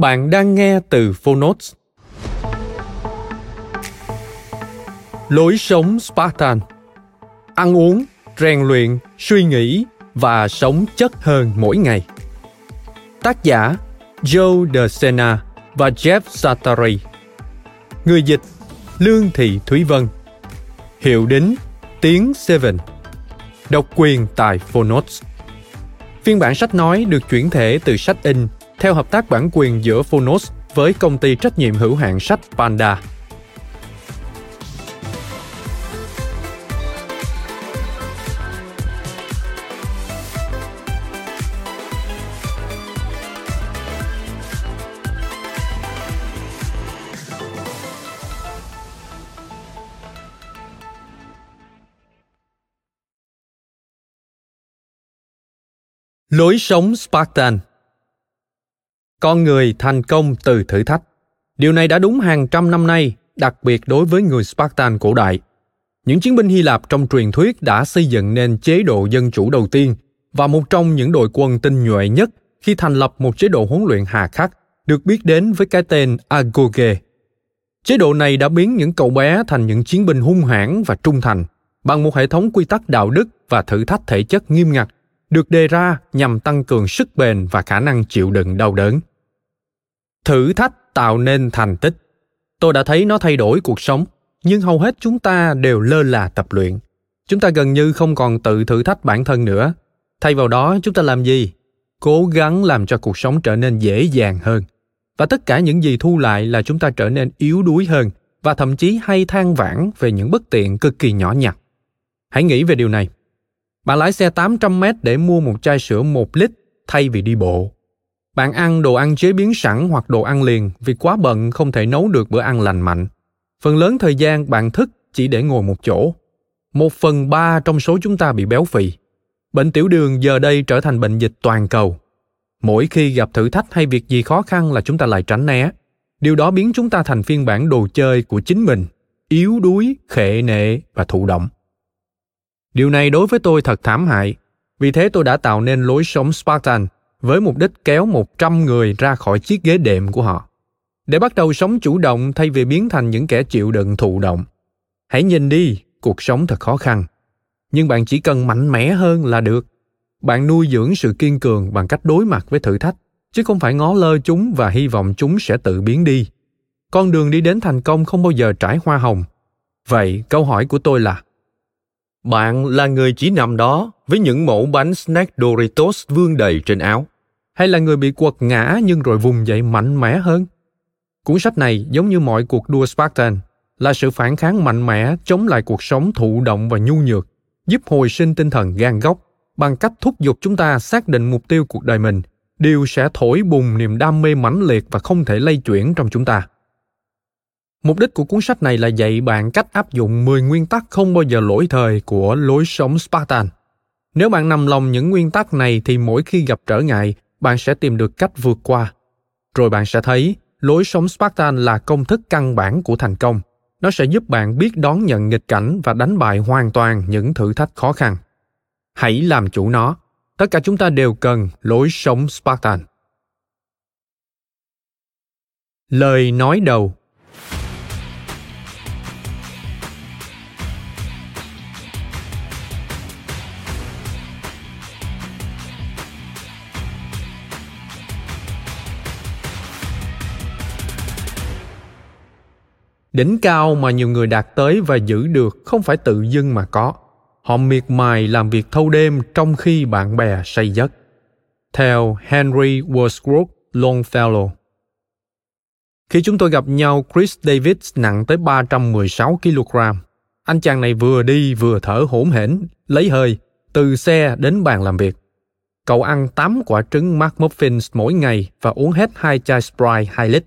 Bạn đang nghe từ Phonotes. Lối sống Spartan. Ăn uống, rèn luyện, suy nghĩ và sống chất hơn mỗi ngày. Tác giả Joe De Sena và Jeff Satari Người dịch Lương Thị Thúy Vân. Hiệu đính Tiếng Seven. Độc quyền tại Phonotes Phiên bản sách nói được chuyển thể từ sách in theo hợp tác bản quyền giữa Phonos với công ty trách nhiệm hữu hạn sách Panda. Lối sống Spartan con người thành công từ thử thách. Điều này đã đúng hàng trăm năm nay, đặc biệt đối với người spartan cổ đại. Những chiến binh hy lạp trong truyền thuyết đã xây dựng nên chế độ dân chủ đầu tiên và một trong những đội quân tinh nhuệ nhất khi thành lập một chế độ huấn luyện hà khắc, được biết đến với cái tên agoge. Chế độ này đã biến những cậu bé thành những chiến binh hung hãn và trung thành, bằng một hệ thống quy tắc đạo đức và thử thách thể chất nghiêm ngặt được đề ra nhằm tăng cường sức bền và khả năng chịu đựng đau đớn. Thử thách tạo nên thành tích. Tôi đã thấy nó thay đổi cuộc sống, nhưng hầu hết chúng ta đều lơ là tập luyện. Chúng ta gần như không còn tự thử thách bản thân nữa. Thay vào đó, chúng ta làm gì? Cố gắng làm cho cuộc sống trở nên dễ dàng hơn. Và tất cả những gì thu lại là chúng ta trở nên yếu đuối hơn và thậm chí hay than vãn về những bất tiện cực kỳ nhỏ nhặt. Hãy nghĩ về điều này. Bạn lái xe 800 mét để mua một chai sữa 1 lít thay vì đi bộ. Bạn ăn đồ ăn chế biến sẵn hoặc đồ ăn liền vì quá bận không thể nấu được bữa ăn lành mạnh. Phần lớn thời gian bạn thức chỉ để ngồi một chỗ. Một phần ba trong số chúng ta bị béo phì. Bệnh tiểu đường giờ đây trở thành bệnh dịch toàn cầu. Mỗi khi gặp thử thách hay việc gì khó khăn là chúng ta lại tránh né. Điều đó biến chúng ta thành phiên bản đồ chơi của chính mình, yếu đuối, khệ nệ và thụ động. Điều này đối với tôi thật thảm hại. Vì thế tôi đã tạo nên lối sống Spartan – với mục đích kéo 100 người ra khỏi chiếc ghế đệm của họ, để bắt đầu sống chủ động thay vì biến thành những kẻ chịu đựng thụ động. Hãy nhìn đi, cuộc sống thật khó khăn. Nhưng bạn chỉ cần mạnh mẽ hơn là được. Bạn nuôi dưỡng sự kiên cường bằng cách đối mặt với thử thách, chứ không phải ngó lơ chúng và hy vọng chúng sẽ tự biến đi. Con đường đi đến thành công không bao giờ trải hoa hồng. Vậy câu hỏi của tôi là bạn là người chỉ nằm đó với những mẫu bánh snack Doritos vương đầy trên áo, hay là người bị quật ngã nhưng rồi vùng dậy mạnh mẽ hơn? Cuốn sách này giống như mọi cuộc đua Spartan, là sự phản kháng mạnh mẽ chống lại cuộc sống thụ động và nhu nhược, giúp hồi sinh tinh thần gan góc bằng cách thúc giục chúng ta xác định mục tiêu cuộc đời mình, điều sẽ thổi bùng niềm đam mê mãnh liệt và không thể lay chuyển trong chúng ta. Mục đích của cuốn sách này là dạy bạn cách áp dụng 10 nguyên tắc không bao giờ lỗi thời của lối sống Spartan. Nếu bạn nằm lòng những nguyên tắc này thì mỗi khi gặp trở ngại, bạn sẽ tìm được cách vượt qua. Rồi bạn sẽ thấy lối sống Spartan là công thức căn bản của thành công. Nó sẽ giúp bạn biết đón nhận nghịch cảnh và đánh bại hoàn toàn những thử thách khó khăn. Hãy làm chủ nó. Tất cả chúng ta đều cần lối sống Spartan. Lời nói đầu Đỉnh cao mà nhiều người đạt tới và giữ được không phải tự dưng mà có. Họ miệt mài làm việc thâu đêm trong khi bạn bè say giấc. Theo Henry Wadsworth Longfellow. Khi chúng tôi gặp nhau, Chris Davis nặng tới 316 kg. Anh chàng này vừa đi vừa thở hổn hển, lấy hơi, từ xe đến bàn làm việc. Cậu ăn 8 quả trứng McMuffins mỗi ngày và uống hết hai chai Sprite 2 lít.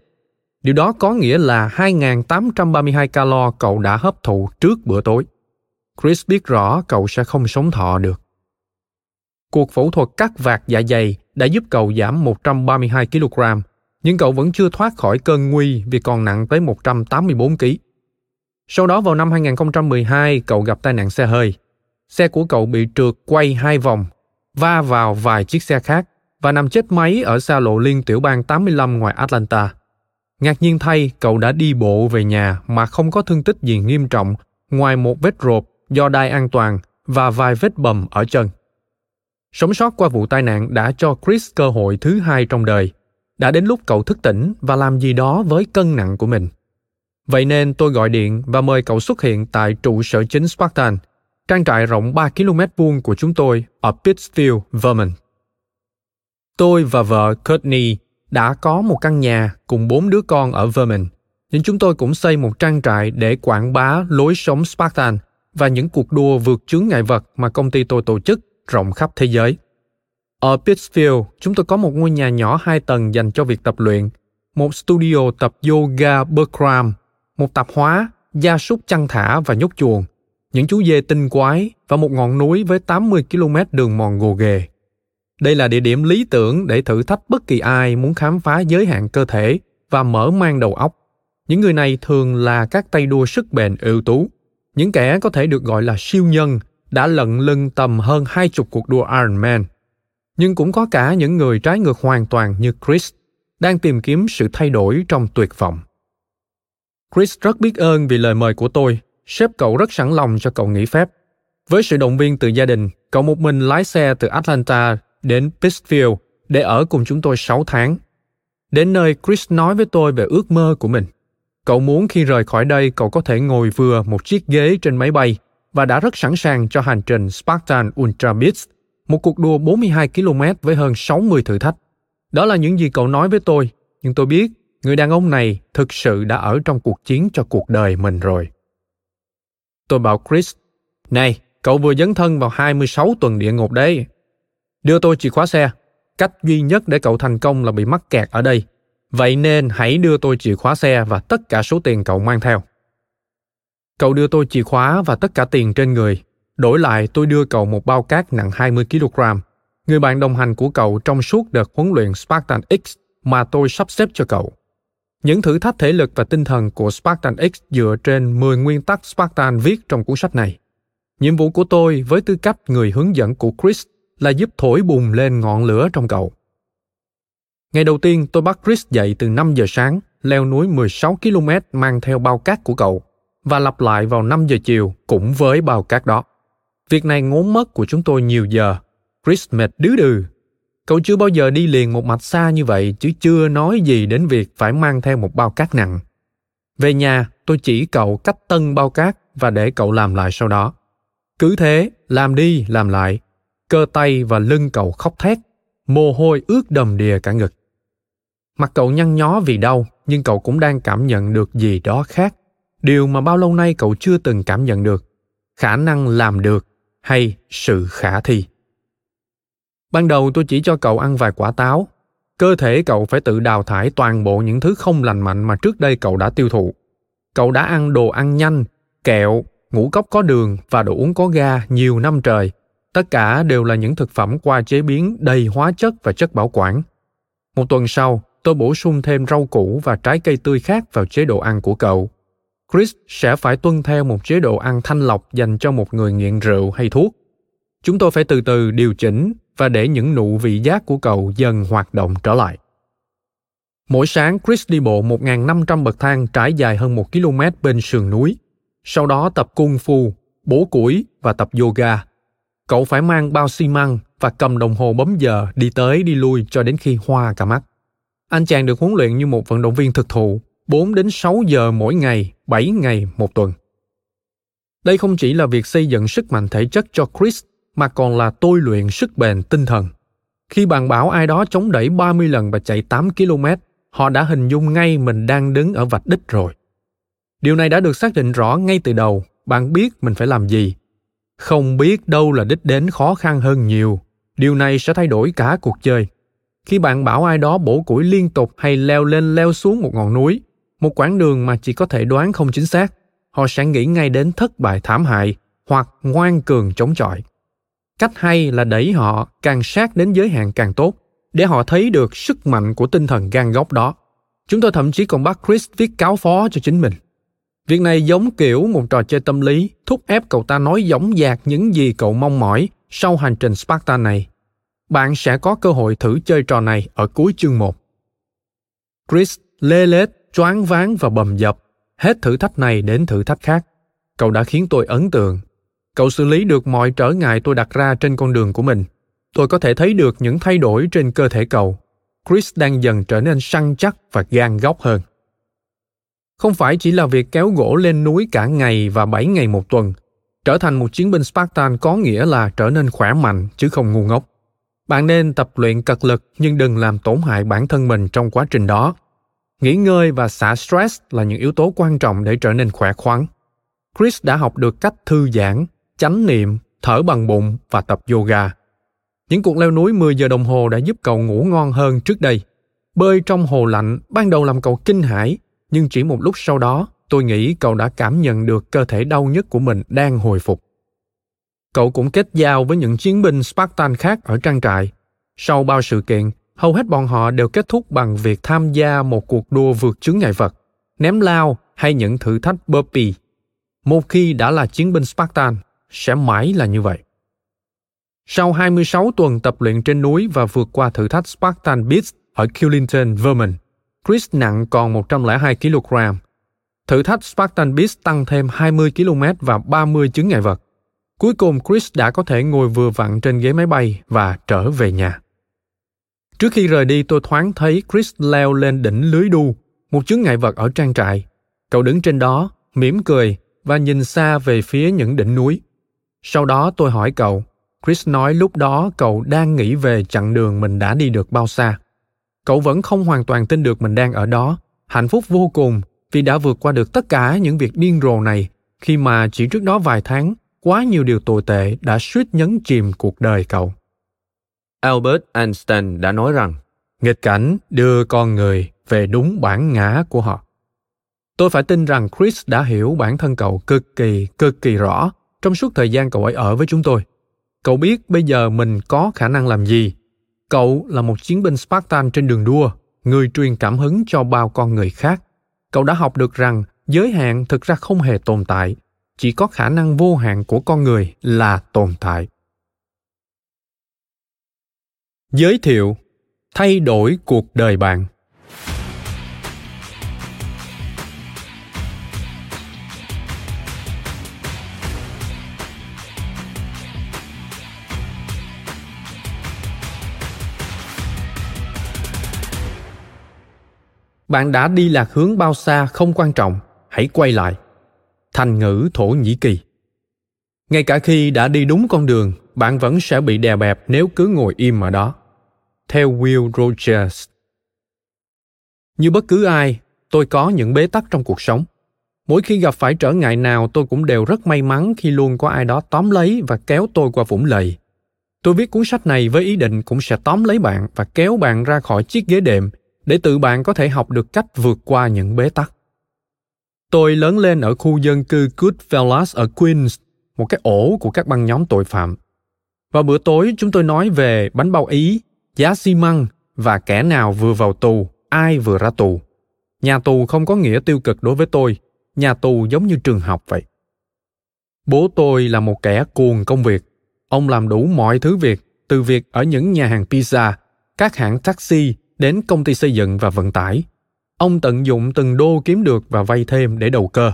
Điều đó có nghĩa là 2.832 calo cậu đã hấp thụ trước bữa tối. Chris biết rõ cậu sẽ không sống thọ được. Cuộc phẫu thuật cắt vạt dạ dày đã giúp cậu giảm 132 kg, nhưng cậu vẫn chưa thoát khỏi cơn nguy vì còn nặng tới 184 kg. Sau đó vào năm 2012, cậu gặp tai nạn xe hơi. Xe của cậu bị trượt quay hai vòng, va vào vài chiếc xe khác và nằm chết máy ở xa lộ liên tiểu bang 85 ngoài Atlanta. Ngạc nhiên thay, cậu đã đi bộ về nhà mà không có thương tích gì nghiêm trọng ngoài một vết rộp do đai an toàn và vài vết bầm ở chân. Sống sót qua vụ tai nạn đã cho Chris cơ hội thứ hai trong đời. Đã đến lúc cậu thức tỉnh và làm gì đó với cân nặng của mình. Vậy nên tôi gọi điện và mời cậu xuất hiện tại trụ sở chính Spartan, trang trại rộng 3 km vuông của chúng tôi ở Pittsfield, Vermont. Tôi và vợ Courtney đã có một căn nhà cùng bốn đứa con ở Vermont, nhưng chúng tôi cũng xây một trang trại để quảng bá lối sống Spartan và những cuộc đua vượt chướng ngại vật mà công ty tôi tổ chức rộng khắp thế giới. Ở Pittsfield, chúng tôi có một ngôi nhà nhỏ hai tầng dành cho việc tập luyện, một studio tập yoga Bikram, một tạp hóa, gia súc chăn thả và nhốt chuồng, những chú dê tinh quái và một ngọn núi với 80 km đường mòn gồ ghề. Đây là địa điểm lý tưởng để thử thách bất kỳ ai muốn khám phá giới hạn cơ thể và mở mang đầu óc. Những người này thường là các tay đua sức bền ưu tú, những kẻ có thể được gọi là siêu nhân đã lận lưng tầm hơn hai chục cuộc đua Ironman. Nhưng cũng có cả những người trái ngược hoàn toàn như Chris, đang tìm kiếm sự thay đổi trong tuyệt vọng. Chris rất biết ơn vì lời mời của tôi, sếp cậu rất sẵn lòng cho cậu nghỉ phép. Với sự động viên từ gia đình, cậu một mình lái xe từ Atlanta đến Pittsfield để ở cùng chúng tôi 6 tháng. Đến nơi Chris nói với tôi về ước mơ của mình. Cậu muốn khi rời khỏi đây cậu có thể ngồi vừa một chiếc ghế trên máy bay và đã rất sẵn sàng cho hành trình Spartan Ultra Beats, một cuộc đua 42 km với hơn 60 thử thách. Đó là những gì cậu nói với tôi, nhưng tôi biết người đàn ông này thực sự đã ở trong cuộc chiến cho cuộc đời mình rồi. Tôi bảo Chris, này, cậu vừa dấn thân vào 26 tuần địa ngục đấy. Đưa tôi chìa khóa xe. Cách duy nhất để cậu thành công là bị mắc kẹt ở đây. Vậy nên hãy đưa tôi chìa khóa xe và tất cả số tiền cậu mang theo. Cậu đưa tôi chìa khóa và tất cả tiền trên người. Đổi lại, tôi đưa cậu một bao cát nặng 20 kg. Người bạn đồng hành của cậu trong suốt đợt huấn luyện Spartan X mà tôi sắp xếp cho cậu. Những thử thách thể lực và tinh thần của Spartan X dựa trên 10 nguyên tắc Spartan viết trong cuốn sách này. Nhiệm vụ của tôi với tư cách người hướng dẫn của Chris là giúp thổi bùng lên ngọn lửa trong cậu. Ngày đầu tiên tôi bắt Chris dậy từ 5 giờ sáng, leo núi 16 km mang theo bao cát của cậu và lặp lại vào 5 giờ chiều cũng với bao cát đó. Việc này ngốn mất của chúng tôi nhiều giờ. Chris mệt đứ đừ. Cậu chưa bao giờ đi liền một mạch xa như vậy chứ chưa nói gì đến việc phải mang theo một bao cát nặng. Về nhà, tôi chỉ cậu cách tân bao cát và để cậu làm lại sau đó. Cứ thế, làm đi, làm lại. Cơ tay và lưng cậu khóc thét, mồ hôi ướt đầm đìa cả ngực. Mặt cậu nhăn nhó vì đau, nhưng cậu cũng đang cảm nhận được gì đó khác. Điều mà bao lâu nay cậu chưa từng cảm nhận được khả năng làm được hay sự khả thi. Ban đầu tôi chỉ cho cậu ăn vài quả táo. Cơ thể cậu phải tự đào thải toàn bộ những thứ không lành mạnh mà trước đây cậu đã tiêu thụ. Cậu đã ăn đồ ăn nhanh kẹo ngũ cốc có đường và đồ uống có ga nhiều năm trời tất cả đều là những thực phẩm qua chế biến đầy hóa chất và chất bảo quản một tuần sau tôi bổ sung thêm rau củ và trái cây tươi khác vào chế độ ăn của cậu Chris sẽ phải tuân theo một chế độ ăn thanh lọc dành cho một người nghiện rượu hay thuốc. Chúng tôi phải từ từ điều chỉnh và để những nụ vị giác của cậu dần hoạt động trở lại. Mỗi sáng Chris đi bộ 1.500 bậc thang trải dài hơn 1 km bên sườn núi. Sau đó tập cung phu, bố củi và tập yoga. Cậu phải mang bao xi măng và cầm đồng hồ bấm giờ đi tới đi lui cho đến khi hoa cả mắt. Anh chàng được huấn luyện như một vận động viên thực thụ 4 đến 6 giờ mỗi ngày, 7 ngày một tuần. Đây không chỉ là việc xây dựng sức mạnh thể chất cho Chris, mà còn là tôi luyện sức bền tinh thần. Khi bạn bảo ai đó chống đẩy 30 lần và chạy 8 km, họ đã hình dung ngay mình đang đứng ở vạch đích rồi. Điều này đã được xác định rõ ngay từ đầu, bạn biết mình phải làm gì. Không biết đâu là đích đến khó khăn hơn nhiều. Điều này sẽ thay đổi cả cuộc chơi. Khi bạn bảo ai đó bổ củi liên tục hay leo lên leo xuống một ngọn núi, một quãng đường mà chỉ có thể đoán không chính xác, họ sẽ nghĩ ngay đến thất bại thảm hại hoặc ngoan cường chống chọi. Cách hay là đẩy họ càng sát đến giới hạn càng tốt, để họ thấy được sức mạnh của tinh thần gan góc đó. Chúng tôi thậm chí còn bắt Chris viết cáo phó cho chính mình. Việc này giống kiểu một trò chơi tâm lý, thúc ép cậu ta nói giống dạc những gì cậu mong mỏi sau hành trình sparta này. Bạn sẽ có cơ hội thử chơi trò này ở cuối chương 1. Chris lê lết, choáng váng và bầm dập, hết thử thách này đến thử thách khác. Cậu đã khiến tôi ấn tượng. Cậu xử lý được mọi trở ngại tôi đặt ra trên con đường của mình. Tôi có thể thấy được những thay đổi trên cơ thể cậu. Chris đang dần trở nên săn chắc và gan góc hơn. Không phải chỉ là việc kéo gỗ lên núi cả ngày và 7 ngày một tuần. Trở thành một chiến binh Spartan có nghĩa là trở nên khỏe mạnh chứ không ngu ngốc. Bạn nên tập luyện cật lực nhưng đừng làm tổn hại bản thân mình trong quá trình đó. Nghỉ ngơi và xả stress là những yếu tố quan trọng để trở nên khỏe khoắn. Chris đã học được cách thư giãn, chánh niệm, thở bằng bụng và tập yoga. Những cuộc leo núi 10 giờ đồng hồ đã giúp cậu ngủ ngon hơn trước đây. Bơi trong hồ lạnh ban đầu làm cậu kinh hãi, nhưng chỉ một lúc sau đó, tôi nghĩ cậu đã cảm nhận được cơ thể đau nhất của mình đang hồi phục. Cậu cũng kết giao với những chiến binh Spartan khác ở trang trại. Sau bao sự kiện, hầu hết bọn họ đều kết thúc bằng việc tham gia một cuộc đua vượt chướng ngại vật, ném lao hay những thử thách burpee. Một khi đã là chiến binh Spartan, sẽ mãi là như vậy. Sau 26 tuần tập luyện trên núi và vượt qua thử thách Spartan Beast ở Killington, Vermont, Chris nặng còn 102 kg. Thử thách Spartan Beast tăng thêm 20 km và 30 chứng ngại vật. Cuối cùng Chris đã có thể ngồi vừa vặn trên ghế máy bay và trở về nhà. Trước khi rời đi tôi thoáng thấy Chris leo lên đỉnh lưới đu, một chứng ngại vật ở trang trại. Cậu đứng trên đó, mỉm cười và nhìn xa về phía những đỉnh núi. Sau đó tôi hỏi cậu, Chris nói lúc đó cậu đang nghĩ về chặng đường mình đã đi được bao xa. Cậu vẫn không hoàn toàn tin được mình đang ở đó, hạnh phúc vô cùng vì đã vượt qua được tất cả những việc điên rồ này khi mà chỉ trước đó vài tháng quá nhiều điều tồi tệ đã suýt nhấn chìm cuộc đời cậu. Albert Einstein đã nói rằng nghịch cảnh đưa con người về đúng bản ngã của họ. Tôi phải tin rằng Chris đã hiểu bản thân cậu cực kỳ, cực kỳ rõ trong suốt thời gian cậu ấy ở với chúng tôi. Cậu biết bây giờ mình có khả năng làm gì. Cậu là một chiến binh Spartan trên đường đua, người truyền cảm hứng cho bao con người khác. Cậu đã học được rằng giới hạn thực ra không hề tồn tại, chỉ có khả năng vô hạn của con người là tồn tại. Giới thiệu thay đổi cuộc đời bạn bạn đã đi lạc hướng bao xa không quan trọng, hãy quay lại. Thành ngữ thổ nhĩ kỳ. Ngay cả khi đã đi đúng con đường, bạn vẫn sẽ bị đè bẹp nếu cứ ngồi im ở đó. Theo will rogers. Như bất cứ ai, tôi có những bế tắc trong cuộc sống. Mỗi khi gặp phải trở ngại nào, tôi cũng đều rất may mắn khi luôn có ai đó tóm lấy và kéo tôi qua vũng lầy. Tôi viết cuốn sách này với ý định cũng sẽ tóm lấy bạn và kéo bạn ra khỏi chiếc ghế đệm để tự bạn có thể học được cách vượt qua những bế tắc. Tôi lớn lên ở khu dân cư Goodfellas ở Queens, một cái ổ của các băng nhóm tội phạm. Vào bữa tối chúng tôi nói về bánh bao Ý, giá xi măng và kẻ nào vừa vào tù, ai vừa ra tù. Nhà tù không có nghĩa tiêu cực đối với tôi, nhà tù giống như trường học vậy. Bố tôi là một kẻ cuồng công việc. Ông làm đủ mọi thứ việc, từ việc ở những nhà hàng pizza, các hãng taxi đến công ty xây dựng và vận tải. Ông tận dụng từng đô kiếm được và vay thêm để đầu cơ.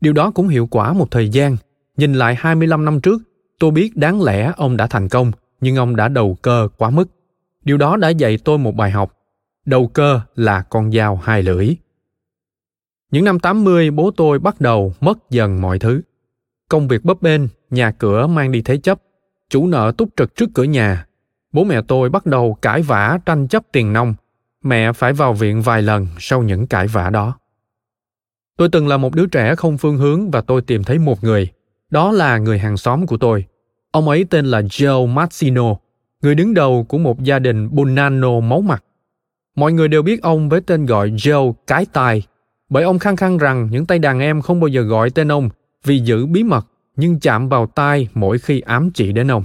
Điều đó cũng hiệu quả một thời gian. Nhìn lại 25 năm trước, tôi biết đáng lẽ ông đã thành công, nhưng ông đã đầu cơ quá mức. Điều đó đã dạy tôi một bài học. Đầu cơ là con dao hai lưỡi. Những năm 80, bố tôi bắt đầu mất dần mọi thứ. Công việc bấp bênh, nhà cửa mang đi thế chấp, chủ nợ túc trực trước cửa nhà. Bố mẹ tôi bắt đầu cãi vã tranh chấp tiền nông. Mẹ phải vào viện vài lần sau những cãi vã đó. Tôi từng là một đứa trẻ không phương hướng và tôi tìm thấy một người. Đó là người hàng xóm của tôi. Ông ấy tên là Joe Mazzino, người đứng đầu của một gia đình Bonanno máu mặt. Mọi người đều biết ông với tên gọi Joe cái tài, bởi ông khăng khăng rằng những tay đàn em không bao giờ gọi tên ông vì giữ bí mật nhưng chạm vào tai mỗi khi ám chỉ đến ông.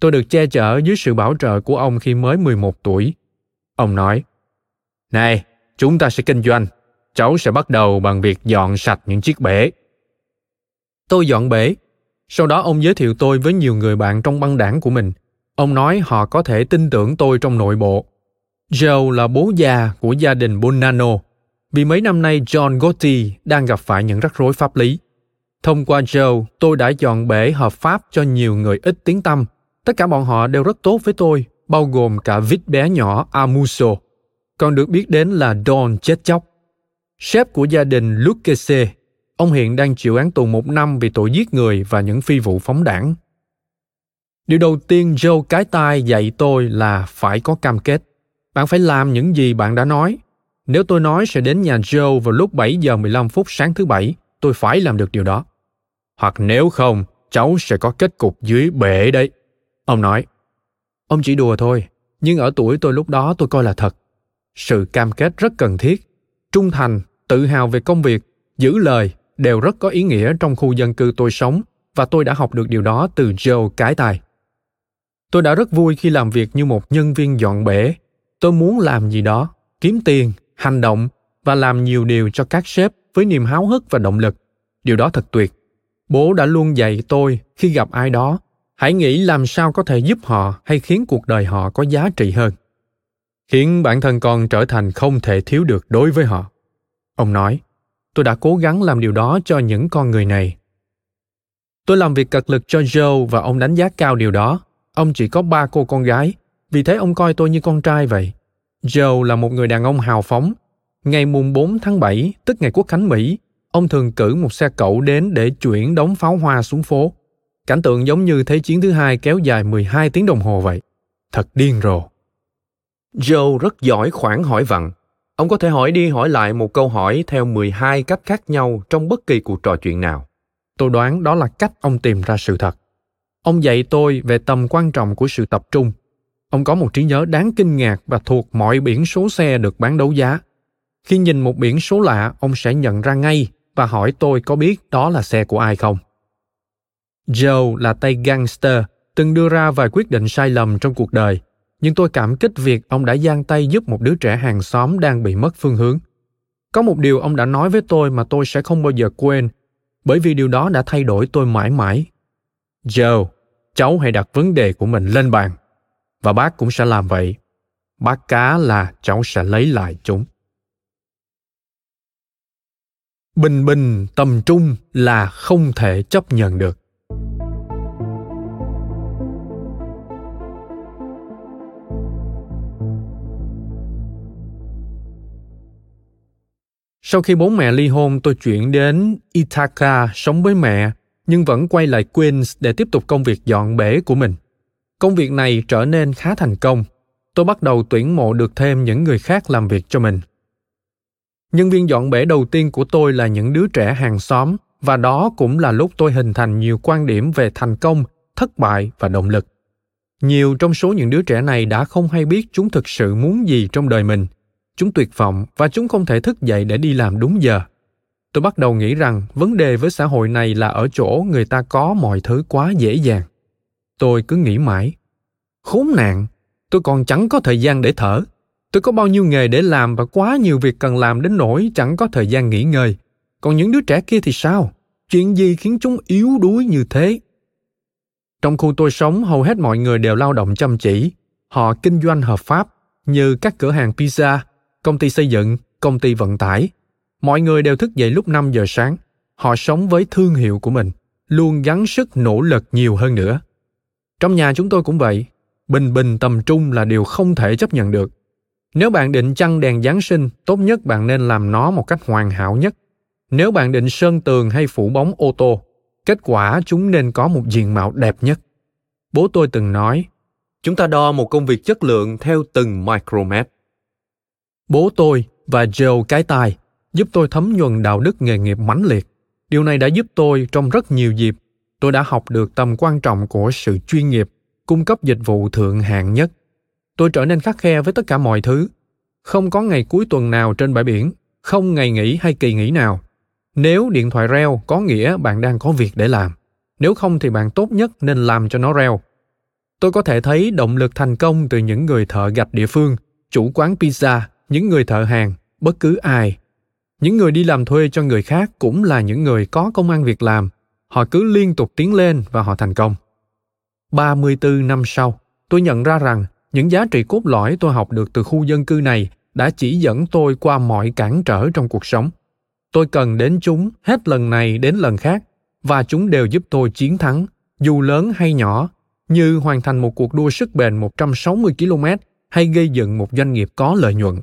Tôi được che chở dưới sự bảo trợ của ông khi mới 11 tuổi. Ông nói, Này, chúng ta sẽ kinh doanh. Cháu sẽ bắt đầu bằng việc dọn sạch những chiếc bể. Tôi dọn bể. Sau đó ông giới thiệu tôi với nhiều người bạn trong băng đảng của mình. Ông nói họ có thể tin tưởng tôi trong nội bộ. Joe là bố già của gia đình Bonanno, vì mấy năm nay John Gotti đang gặp phải những rắc rối pháp lý. Thông qua Joe, tôi đã dọn bể hợp pháp cho nhiều người ít tiếng tâm. Tất cả bọn họ đều rất tốt với tôi, bao gồm cả vít bé nhỏ Amuso, còn được biết đến là Don chết chóc. Sếp của gia đình Lucchese, ông hiện đang chịu án tù một năm vì tội giết người và những phi vụ phóng đảng. Điều đầu tiên Joe cái tai dạy tôi là phải có cam kết. Bạn phải làm những gì bạn đã nói. Nếu tôi nói sẽ đến nhà Joe vào lúc 7 giờ 15 phút sáng thứ bảy, tôi phải làm được điều đó. Hoặc nếu không, cháu sẽ có kết cục dưới bể đấy. Ông nói. Ông chỉ đùa thôi, nhưng ở tuổi tôi lúc đó tôi coi là thật. Sự cam kết rất cần thiết. Trung thành, tự hào về công việc, giữ lời đều rất có ý nghĩa trong khu dân cư tôi sống và tôi đã học được điều đó từ Joe cái tài. Tôi đã rất vui khi làm việc như một nhân viên dọn bể. Tôi muốn làm gì đó, kiếm tiền, hành động và làm nhiều điều cho các sếp với niềm háo hức và động lực. Điều đó thật tuyệt. Bố đã luôn dạy tôi khi gặp ai đó, hãy nghĩ làm sao có thể giúp họ hay khiến cuộc đời họ có giá trị hơn. Khiến bản thân con trở thành không thể thiếu được đối với họ. Ông nói, tôi đã cố gắng làm điều đó cho những con người này. Tôi làm việc cật lực cho Joe và ông đánh giá cao điều đó. Ông chỉ có ba cô con gái, vì thế ông coi tôi như con trai vậy. Joe là một người đàn ông hào phóng. Ngày mùng 4 tháng 7, tức ngày quốc khánh Mỹ, ông thường cử một xe cẩu đến để chuyển đống pháo hoa xuống phố. Cảnh tượng giống như Thế chiến thứ hai kéo dài 12 tiếng đồng hồ vậy. Thật điên rồ. Joe rất giỏi khoản hỏi vặn. Ông có thể hỏi đi hỏi lại một câu hỏi theo 12 cách khác nhau trong bất kỳ cuộc trò chuyện nào. Tôi đoán đó là cách ông tìm ra sự thật. Ông dạy tôi về tầm quan trọng của sự tập trung. Ông có một trí nhớ đáng kinh ngạc và thuộc mọi biển số xe được bán đấu giá. Khi nhìn một biển số lạ, ông sẽ nhận ra ngay và hỏi tôi có biết đó là xe của ai không. Joe là tay gangster, từng đưa ra vài quyết định sai lầm trong cuộc đời, nhưng tôi cảm kích việc ông đã giang tay giúp một đứa trẻ hàng xóm đang bị mất phương hướng. Có một điều ông đã nói với tôi mà tôi sẽ không bao giờ quên, bởi vì điều đó đã thay đổi tôi mãi mãi. Joe, cháu hãy đặt vấn đề của mình lên bàn. Và bác cũng sẽ làm vậy. Bác cá là cháu sẽ lấy lại chúng. Bình bình tầm trung là không thể chấp nhận được. Sau khi bố mẹ ly hôn, tôi chuyển đến Ithaca sống với mẹ, nhưng vẫn quay lại Queens để tiếp tục công việc dọn bể của mình. Công việc này trở nên khá thành công. Tôi bắt đầu tuyển mộ được thêm những người khác làm việc cho mình. Nhân viên dọn bể đầu tiên của tôi là những đứa trẻ hàng xóm và đó cũng là lúc tôi hình thành nhiều quan điểm về thành công, thất bại và động lực. Nhiều trong số những đứa trẻ này đã không hay biết chúng thực sự muốn gì trong đời mình – chúng tuyệt vọng và chúng không thể thức dậy để đi làm đúng giờ. Tôi bắt đầu nghĩ rằng vấn đề với xã hội này là ở chỗ người ta có mọi thứ quá dễ dàng. Tôi cứ nghĩ mãi. Khốn nạn, tôi còn chẳng có thời gian để thở. Tôi có bao nhiêu nghề để làm và quá nhiều việc cần làm đến nỗi chẳng có thời gian nghỉ ngơi. Còn những đứa trẻ kia thì sao? Chuyện gì khiến chúng yếu đuối như thế? Trong khu tôi sống, hầu hết mọi người đều lao động chăm chỉ. Họ kinh doanh hợp pháp như các cửa hàng pizza công ty xây dựng, công ty vận tải. Mọi người đều thức dậy lúc 5 giờ sáng. Họ sống với thương hiệu của mình, luôn gắng sức nỗ lực nhiều hơn nữa. Trong nhà chúng tôi cũng vậy, bình bình tầm trung là điều không thể chấp nhận được. Nếu bạn định chăng đèn Giáng sinh, tốt nhất bạn nên làm nó một cách hoàn hảo nhất. Nếu bạn định sơn tường hay phủ bóng ô tô, kết quả chúng nên có một diện mạo đẹp nhất. Bố tôi từng nói, chúng ta đo một công việc chất lượng theo từng micromet. Bố tôi và Joe cái tai giúp tôi thấm nhuần đạo đức nghề nghiệp mãnh liệt. Điều này đã giúp tôi trong rất nhiều dịp. Tôi đã học được tầm quan trọng của sự chuyên nghiệp, cung cấp dịch vụ thượng hạng nhất. Tôi trở nên khắc khe với tất cả mọi thứ. Không có ngày cuối tuần nào trên bãi biển, không ngày nghỉ hay kỳ nghỉ nào. Nếu điện thoại reo có nghĩa bạn đang có việc để làm. Nếu không thì bạn tốt nhất nên làm cho nó reo. Tôi có thể thấy động lực thành công từ những người thợ gạch địa phương, chủ quán pizza, những người thợ hàng, bất cứ ai những người đi làm thuê cho người khác cũng là những người có công ăn việc làm. Họ cứ liên tục tiến lên và họ thành công. 34 năm sau, tôi nhận ra rằng những giá trị cốt lõi tôi học được từ khu dân cư này đã chỉ dẫn tôi qua mọi cản trở trong cuộc sống. Tôi cần đến chúng hết lần này đến lần khác và chúng đều giúp tôi chiến thắng, dù lớn hay nhỏ, như hoàn thành một cuộc đua sức bền 160 km hay gây dựng một doanh nghiệp có lợi nhuận.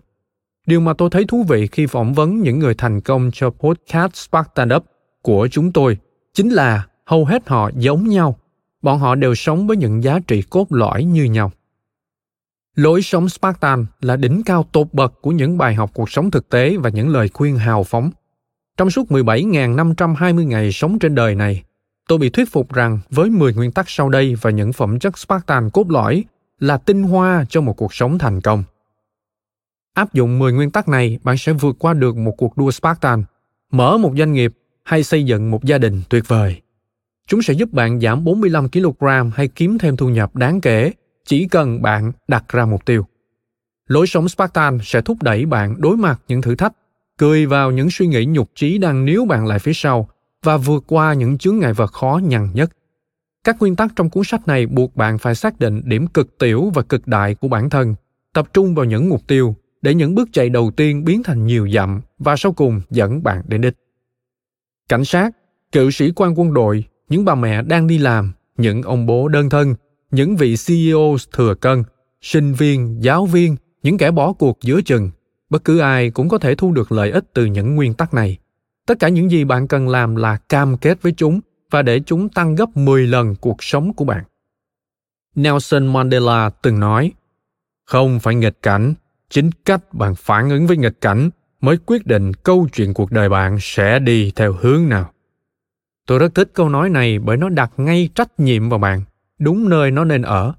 Điều mà tôi thấy thú vị khi phỏng vấn những người thành công cho podcast Spartan Up của chúng tôi chính là hầu hết họ giống nhau. Bọn họ đều sống với những giá trị cốt lõi như nhau. Lối sống Spartan là đỉnh cao tột bậc của những bài học cuộc sống thực tế và những lời khuyên hào phóng. Trong suốt 17.520 ngày sống trên đời này, tôi bị thuyết phục rằng với 10 nguyên tắc sau đây và những phẩm chất Spartan cốt lõi là tinh hoa cho một cuộc sống thành công – Áp dụng 10 nguyên tắc này, bạn sẽ vượt qua được một cuộc đua Spartan, mở một doanh nghiệp hay xây dựng một gia đình tuyệt vời. Chúng sẽ giúp bạn giảm 45 kg hay kiếm thêm thu nhập đáng kể, chỉ cần bạn đặt ra mục tiêu. Lối sống Spartan sẽ thúc đẩy bạn đối mặt những thử thách, cười vào những suy nghĩ nhục trí đang níu bạn lại phía sau và vượt qua những chướng ngại vật khó nhằn nhất. Các nguyên tắc trong cuốn sách này buộc bạn phải xác định điểm cực tiểu và cực đại của bản thân, tập trung vào những mục tiêu để những bước chạy đầu tiên biến thành nhiều dặm và sau cùng dẫn bạn đến đích. Cảnh sát, cựu sĩ quan quân đội, những bà mẹ đang đi làm, những ông bố đơn thân, những vị CEO thừa cân, sinh viên, giáo viên, những kẻ bỏ cuộc giữa chừng, bất cứ ai cũng có thể thu được lợi ích từ những nguyên tắc này. Tất cả những gì bạn cần làm là cam kết với chúng và để chúng tăng gấp 10 lần cuộc sống của bạn. Nelson Mandela từng nói, không phải nghịch cảnh, chính cách bạn phản ứng với nghịch cảnh mới quyết định câu chuyện cuộc đời bạn sẽ đi theo hướng nào. Tôi rất thích câu nói này bởi nó đặt ngay trách nhiệm vào bạn, đúng nơi nó nên ở.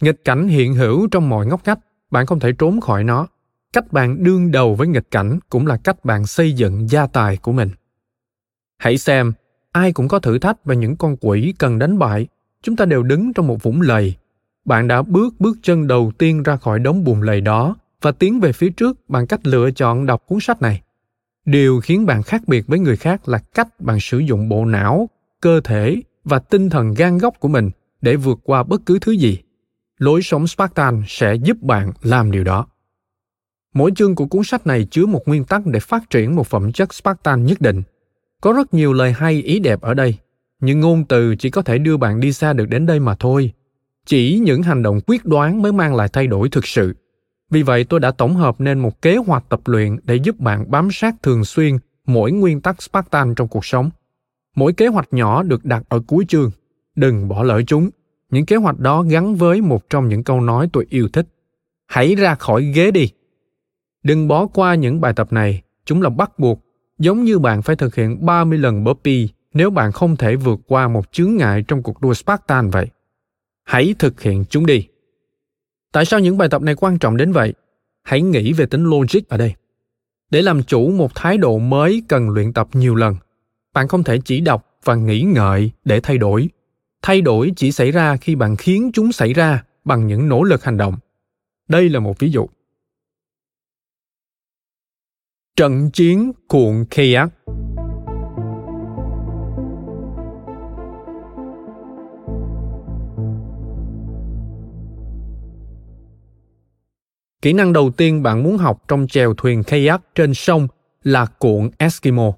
Nghịch cảnh hiện hữu trong mọi ngóc ngách, bạn không thể trốn khỏi nó. Cách bạn đương đầu với nghịch cảnh cũng là cách bạn xây dựng gia tài của mình. Hãy xem, ai cũng có thử thách và những con quỷ cần đánh bại. Chúng ta đều đứng trong một vũng lầy. Bạn đã bước bước chân đầu tiên ra khỏi đống bùn lầy đó và tiến về phía trước bằng cách lựa chọn đọc cuốn sách này. Điều khiến bạn khác biệt với người khác là cách bạn sử dụng bộ não, cơ thể và tinh thần gan góc của mình để vượt qua bất cứ thứ gì. Lối sống spartan sẽ giúp bạn làm điều đó. Mỗi chương của cuốn sách này chứa một nguyên tắc để phát triển một phẩm chất spartan nhất định. Có rất nhiều lời hay, ý đẹp ở đây, nhưng ngôn từ chỉ có thể đưa bạn đi xa được đến đây mà thôi. Chỉ những hành động quyết đoán mới mang lại thay đổi thực sự vì vậy, tôi đã tổng hợp nên một kế hoạch tập luyện để giúp bạn bám sát thường xuyên mỗi nguyên tắc Spartan trong cuộc sống. Mỗi kế hoạch nhỏ được đặt ở cuối chương. Đừng bỏ lỡ chúng. Những kế hoạch đó gắn với một trong những câu nói tôi yêu thích. Hãy ra khỏi ghế đi. Đừng bỏ qua những bài tập này. Chúng là bắt buộc. Giống như bạn phải thực hiện 30 lần burpee nếu bạn không thể vượt qua một chướng ngại trong cuộc đua Spartan vậy. Hãy thực hiện chúng đi. Tại sao những bài tập này quan trọng đến vậy? Hãy nghĩ về tính logic ở đây. Để làm chủ một thái độ mới, cần luyện tập nhiều lần. Bạn không thể chỉ đọc và nghĩ ngợi để thay đổi. Thay đổi chỉ xảy ra khi bạn khiến chúng xảy ra bằng những nỗ lực hành động. Đây là một ví dụ. Trận chiến cuộn kayak Kỹ năng đầu tiên bạn muốn học trong chèo thuyền kayak trên sông là cuộn Eskimo.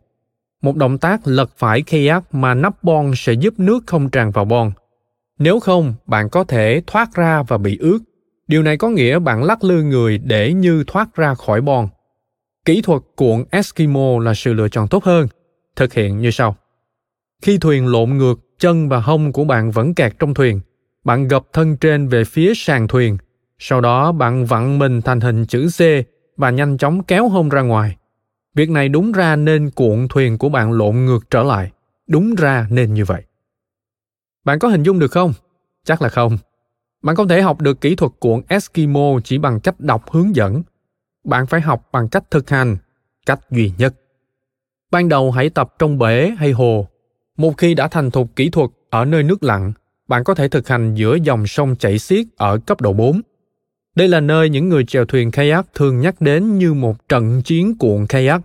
Một động tác lật phải kayak mà nắp bon sẽ giúp nước không tràn vào bon. Nếu không, bạn có thể thoát ra và bị ướt. Điều này có nghĩa bạn lắc lư người để như thoát ra khỏi bon. Kỹ thuật cuộn Eskimo là sự lựa chọn tốt hơn. Thực hiện như sau. Khi thuyền lộn ngược, chân và hông của bạn vẫn kẹt trong thuyền. Bạn gập thân trên về phía sàn thuyền. Sau đó bạn vặn mình thành hình chữ C và nhanh chóng kéo hông ra ngoài. Việc này đúng ra nên cuộn thuyền của bạn lộn ngược trở lại. Đúng ra nên như vậy. Bạn có hình dung được không? Chắc là không. Bạn không thể học được kỹ thuật cuộn Eskimo chỉ bằng cách đọc hướng dẫn. Bạn phải học bằng cách thực hành, cách duy nhất. Ban đầu hãy tập trong bể hay hồ. Một khi đã thành thục kỹ thuật ở nơi nước lặng, bạn có thể thực hành giữa dòng sông chảy xiết ở cấp độ 4. Đây là nơi những người chèo thuyền kayak thường nhắc đến như một trận chiến cuộn kayak,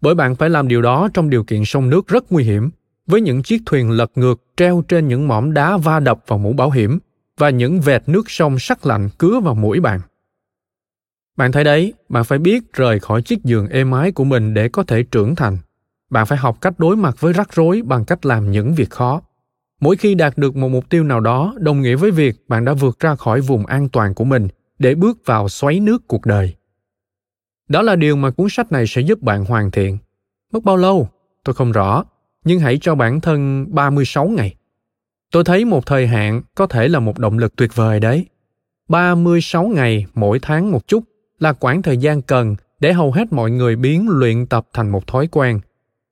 bởi bạn phải làm điều đó trong điều kiện sông nước rất nguy hiểm, với những chiếc thuyền lật ngược treo trên những mỏm đá va đập vào mũ bảo hiểm và những vệt nước sông sắc lạnh cứa vào mũi bạn. Bạn thấy đấy, bạn phải biết rời khỏi chiếc giường êm ái của mình để có thể trưởng thành. Bạn phải học cách đối mặt với rắc rối bằng cách làm những việc khó. Mỗi khi đạt được một mục tiêu nào đó đồng nghĩa với việc bạn đã vượt ra khỏi vùng an toàn của mình để bước vào xoáy nước cuộc đời. Đó là điều mà cuốn sách này sẽ giúp bạn hoàn thiện. Mất bao lâu? Tôi không rõ, nhưng hãy cho bản thân 36 ngày. Tôi thấy một thời hạn có thể là một động lực tuyệt vời đấy. 36 ngày mỗi tháng một chút là quãng thời gian cần để hầu hết mọi người biến luyện tập thành một thói quen.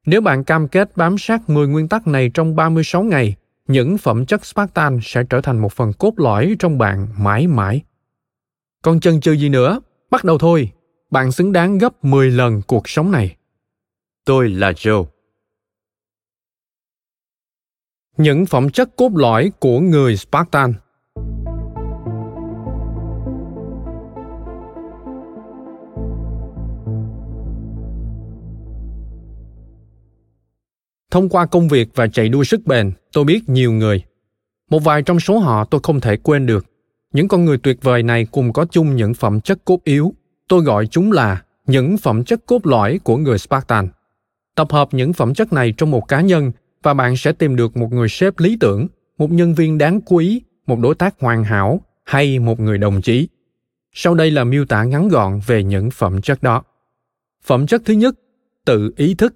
Nếu bạn cam kết bám sát 10 nguyên tắc này trong 36 ngày, những phẩm chất Spartan sẽ trở thành một phần cốt lõi trong bạn mãi mãi. Còn chần chừ gì nữa? Bắt đầu thôi. Bạn xứng đáng gấp 10 lần cuộc sống này. Tôi là Joe. Những phẩm chất cốt lõi của người Spartan Thông qua công việc và chạy đua sức bền, tôi biết nhiều người. Một vài trong số họ tôi không thể quên được. Những con người tuyệt vời này cùng có chung những phẩm chất cốt yếu. Tôi gọi chúng là những phẩm chất cốt lõi của người Spartan. Tập hợp những phẩm chất này trong một cá nhân và bạn sẽ tìm được một người sếp lý tưởng, một nhân viên đáng quý, một đối tác hoàn hảo hay một người đồng chí. Sau đây là miêu tả ngắn gọn về những phẩm chất đó. Phẩm chất thứ nhất, tự ý thức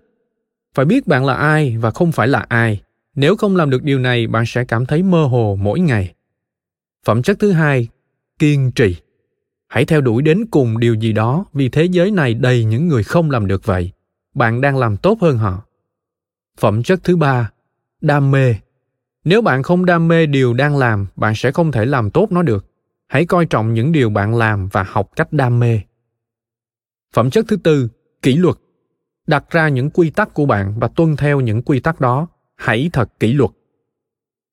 phải biết bạn là ai và không phải là ai nếu không làm được điều này bạn sẽ cảm thấy mơ hồ mỗi ngày phẩm chất thứ hai, kiên trì. Hãy theo đuổi đến cùng điều gì đó, vì thế giới này đầy những người không làm được vậy. Bạn đang làm tốt hơn họ. Phẩm chất thứ ba, đam mê. Nếu bạn không đam mê điều đang làm, bạn sẽ không thể làm tốt nó được. Hãy coi trọng những điều bạn làm và học cách đam mê. Phẩm chất thứ tư, kỷ luật. Đặt ra những quy tắc của bạn và tuân theo những quy tắc đó. Hãy thật kỷ luật.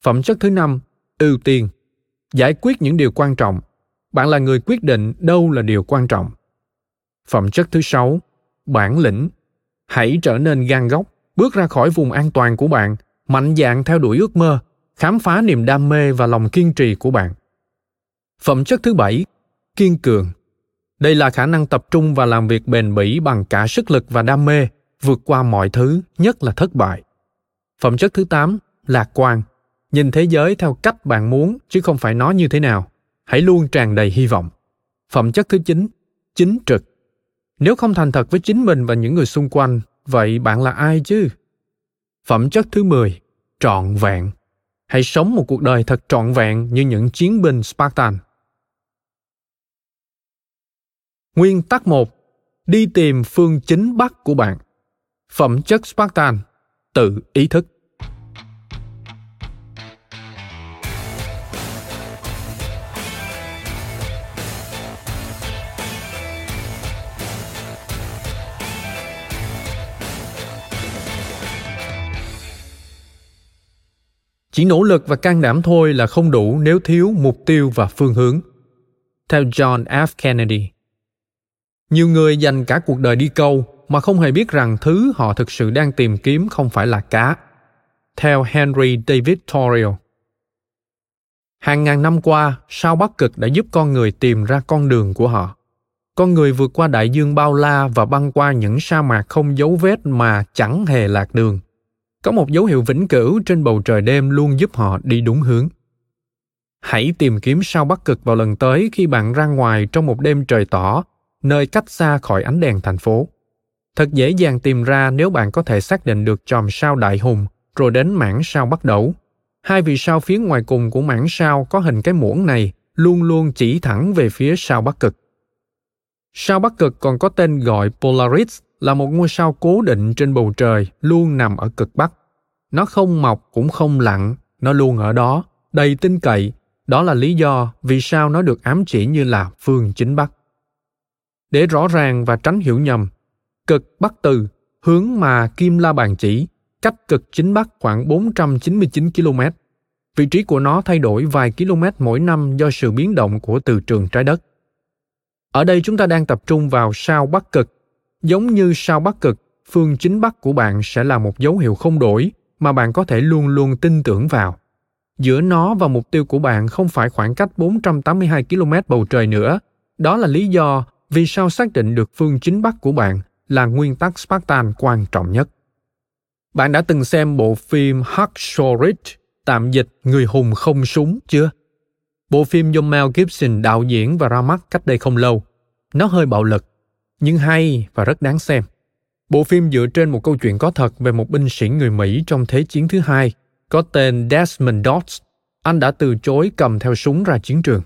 Phẩm chất thứ năm, ưu tiên giải quyết những điều quan trọng. Bạn là người quyết định đâu là điều quan trọng. Phẩm chất thứ sáu bản lĩnh. Hãy trở nên gan góc bước ra khỏi vùng an toàn của bạn mạnh dạn theo đuổi ước mơ khám phá niềm đam mê và lòng kiên trì của bạn. Phẩm chất thứ bảy kiên cường. Đây là khả năng tập trung và làm việc bền bỉ bằng cả sức lực và đam mê, vượt qua mọi thứ, nhất là thất bại. Phẩm chất thứ tám lạc quan. Nhìn thế giới theo cách bạn muốn chứ không phải nó như thế nào. Hãy luôn tràn đầy hy vọng. Phẩm chất thứ chín chính trực. Nếu không thành thật với chính mình và những người xung quanh, vậy bạn là ai chứ? Phẩm chất thứ 10, trọn vẹn. Hãy sống một cuộc đời thật trọn vẹn như những chiến binh Spartan Nguyên tắc 1. Đi tìm phương chính bắc của bạn. Phẩm chất Spartan. Tự ý thức. Chỉ nỗ lực và can đảm thôi là không đủ nếu thiếu mục tiêu và phương hướng. Theo John F. Kennedy, nhiều người dành cả cuộc đời đi câu mà không hề biết rằng thứ họ thực sự đang tìm kiếm không phải là cá. Theo Henry David Thoreau. Hàng ngàn năm qua, sao Bắc Cực đã giúp con người tìm ra con đường của họ. Con người vượt qua đại dương bao la và băng qua những sa mạc không dấu vết mà chẳng hề lạc đường. Có một dấu hiệu vĩnh cửu trên bầu trời đêm luôn giúp họ đi đúng hướng. Hãy tìm kiếm sao Bắc Cực vào lần tới khi bạn ra ngoài trong một đêm trời tỏ, nơi cách xa khỏi ánh đèn thành phố. Thật dễ dàng tìm ra nếu bạn có thể xác định được chòm sao Đại Hùng rồi đến mảng sao Bắc Đẩu. Hai vì sao phía ngoài cùng của mảng sao có hình cái muỗng này luôn luôn chỉ thẳng về phía sao Bắc Cực. Sao Bắc Cực còn có tên gọi Polaris là một ngôi sao cố định trên bầu trời luôn nằm ở cực Bắc. Nó không mọc cũng không lặn, nó luôn ở đó, đầy tin cậy. Đó là lý do vì sao nó được ám chỉ như là phương chính Bắc. Để rõ ràng và tránh hiểu nhầm, cực Bắc Từ, hướng mà Kim La Bàn chỉ, cách cực chính Bắc khoảng 499 km. Vị trí của nó thay đổi vài km mỗi năm do sự biến động của từ trường trái đất. Ở đây chúng ta đang tập trung vào sao Bắc Cực. Giống như sao Bắc Cực, phương chính Bắc của bạn sẽ là một dấu hiệu không đổi mà bạn có thể luôn luôn tin tưởng vào. Giữa nó và mục tiêu của bạn không phải khoảng cách 482 km bầu trời nữa. Đó là lý do vì sao xác định được phương chính Bắc của bạn là nguyên tắc Spartan quan trọng nhất. Bạn đã từng xem bộ phim Hacksaw Ridge, tạm dịch Người hùng không súng chưa? Bộ phim do Mel Gibson đạo diễn và ra mắt cách đây không lâu. Nó hơi bạo lực, nhưng hay và rất đáng xem. Bộ phim dựa trên một câu chuyện có thật về một binh sĩ người Mỹ trong Thế chiến thứ hai, có tên Desmond Dods Anh đã từ chối cầm theo súng ra chiến trường.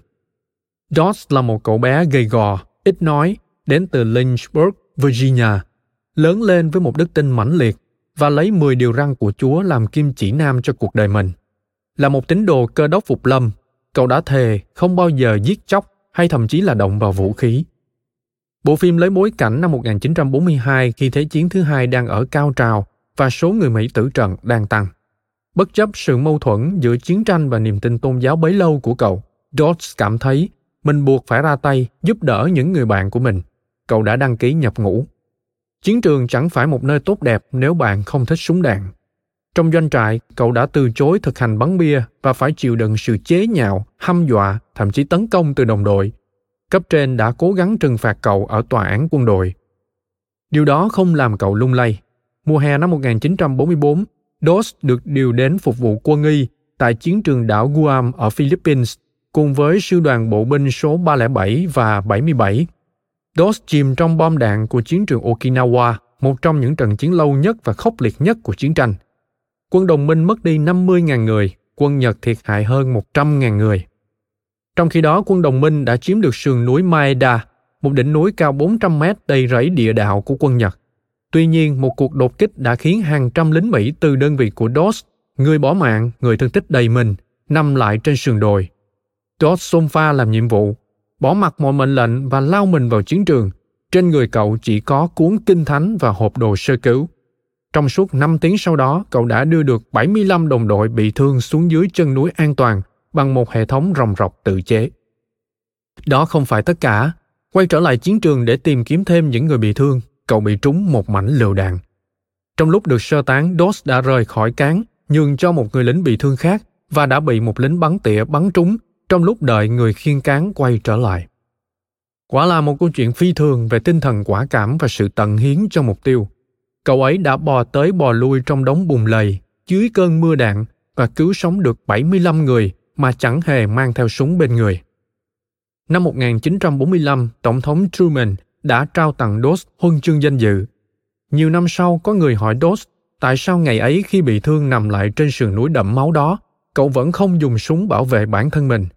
Dods là một cậu bé gầy gò, ít nói, đến từ Lynchburg, Virginia, lớn lên với một đức tin mãnh liệt và lấy 10 điều răn của Chúa làm kim chỉ nam cho cuộc đời mình. Là một tín đồ cơ đốc phục lâm, cậu đã thề không bao giờ giết chóc hay thậm chí là động vào vũ khí. Bộ phim lấy bối cảnh năm 1942 khi Thế chiến thứ hai đang ở cao trào và số người Mỹ tử trận đang tăng. Bất chấp sự mâu thuẫn giữa chiến tranh và niềm tin tôn giáo bấy lâu của cậu, Dodds cảm thấy mình buộc phải ra tay giúp đỡ những người bạn của mình. Cậu đã đăng ký nhập ngũ. Chiến trường chẳng phải một nơi tốt đẹp nếu bạn không thích súng đạn. Trong doanh trại, cậu đã từ chối thực hành bắn bia và phải chịu đựng sự chế nhạo, hăm dọa, thậm chí tấn công từ đồng đội. Cấp trên đã cố gắng trừng phạt cậu ở tòa án quân đội. Điều đó không làm cậu lung lay. Mùa hè năm 1944, Dos được điều đến phục vụ quân y tại chiến trường đảo Guam ở Philippines cùng với sư đoàn bộ binh số 307 và 77. Dos chìm trong bom đạn của chiến trường Okinawa, một trong những trận chiến lâu nhất và khốc liệt nhất của chiến tranh. Quân đồng minh mất đi 50.000 người, quân Nhật thiệt hại hơn 100.000 người. Trong khi đó, quân đồng minh đã chiếm được sườn núi Maeda, một đỉnh núi cao 400 mét đầy rẫy địa đạo của quân Nhật. Tuy nhiên, một cuộc đột kích đã khiến hàng trăm lính Mỹ từ đơn vị của DOS, người bỏ mạng, người thương tích đầy mình, nằm lại trên sườn đồi. DOS xông pha làm nhiệm vụ, bỏ mặc mọi mệnh lệnh và lao mình vào chiến trường. Trên người cậu chỉ có cuốn kinh thánh và hộp đồ sơ cứu. Trong suốt 5 tiếng sau đó, cậu đã đưa được 75 đồng đội bị thương xuống dưới chân núi an toàn bằng một hệ thống rồng rọc tự chế. Đó không phải tất cả. Quay trở lại chiến trường để tìm kiếm thêm những người bị thương, cậu bị trúng một mảnh lựu đạn. Trong lúc được sơ tán, Dos đã rời khỏi cán, nhường cho một người lính bị thương khác và đã bị một lính bắn tỉa bắn trúng trong lúc đợi người khiên cán quay trở lại. Quả là một câu chuyện phi thường về tinh thần quả cảm và sự tận hiến cho mục tiêu. Cậu ấy đã bò tới bò lui trong đống bùn lầy, dưới cơn mưa đạn và cứu sống được 75 người mà chẳng hề mang theo súng bên người. Năm 1945, Tổng thống Truman đã trao tặng Doss huân chương danh dự. Nhiều năm sau, có người hỏi Doss tại sao ngày ấy khi bị thương nằm lại trên sườn núi đẫm máu đó, cậu vẫn không dùng súng bảo vệ bản thân mình.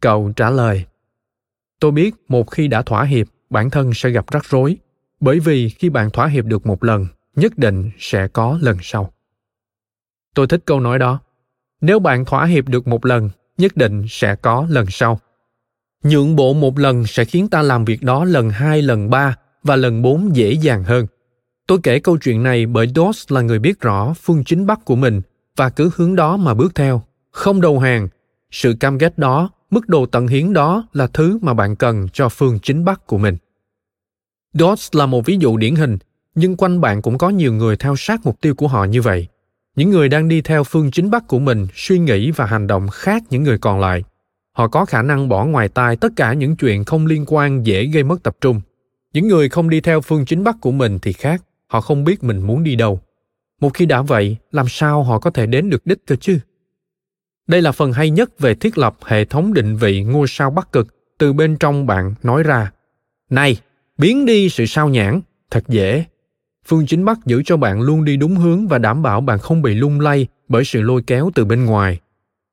Cậu trả lời, Tôi biết một khi đã thỏa hiệp, bản thân sẽ gặp rắc rối, bởi vì khi bạn thỏa hiệp được một lần, nhất định sẽ có lần sau. Tôi thích câu nói đó. Nếu bạn thỏa hiệp được một lần, nhất định sẽ có lần sau. Nhượng bộ một lần sẽ khiến ta làm việc đó lần hai, lần ba và lần bốn dễ dàng hơn. Tôi kể câu chuyện này bởi Doss là người biết rõ phương chính bắc của mình và cứ hướng đó mà bước theo, không đầu hàng. Sự cam ghét đó, mức độ tận hiến đó là thứ mà bạn cần cho phương chính bắc của mình. Doss là một ví dụ điển hình, nhưng quanh bạn cũng có nhiều người theo sát mục tiêu của họ như vậy. Những người đang đi theo phương chính bắc của mình suy nghĩ và hành động khác những người còn lại. Họ có khả năng bỏ ngoài tai tất cả những chuyện không liên quan dễ gây mất tập trung. Những người không đi theo phương chính bắc của mình thì khác, họ không biết mình muốn đi đâu. Một khi đã vậy, làm sao họ có thể đến được đích cơ chứ? Đây là phần hay nhất về thiết lập hệ thống định vị ngôi sao bắc cực từ bên trong bạn nói ra. Này, biến đi sự sao nhãn thật dễ phương chính bắc giữ cho bạn luôn đi đúng hướng và đảm bảo bạn không bị lung lay bởi sự lôi kéo từ bên ngoài.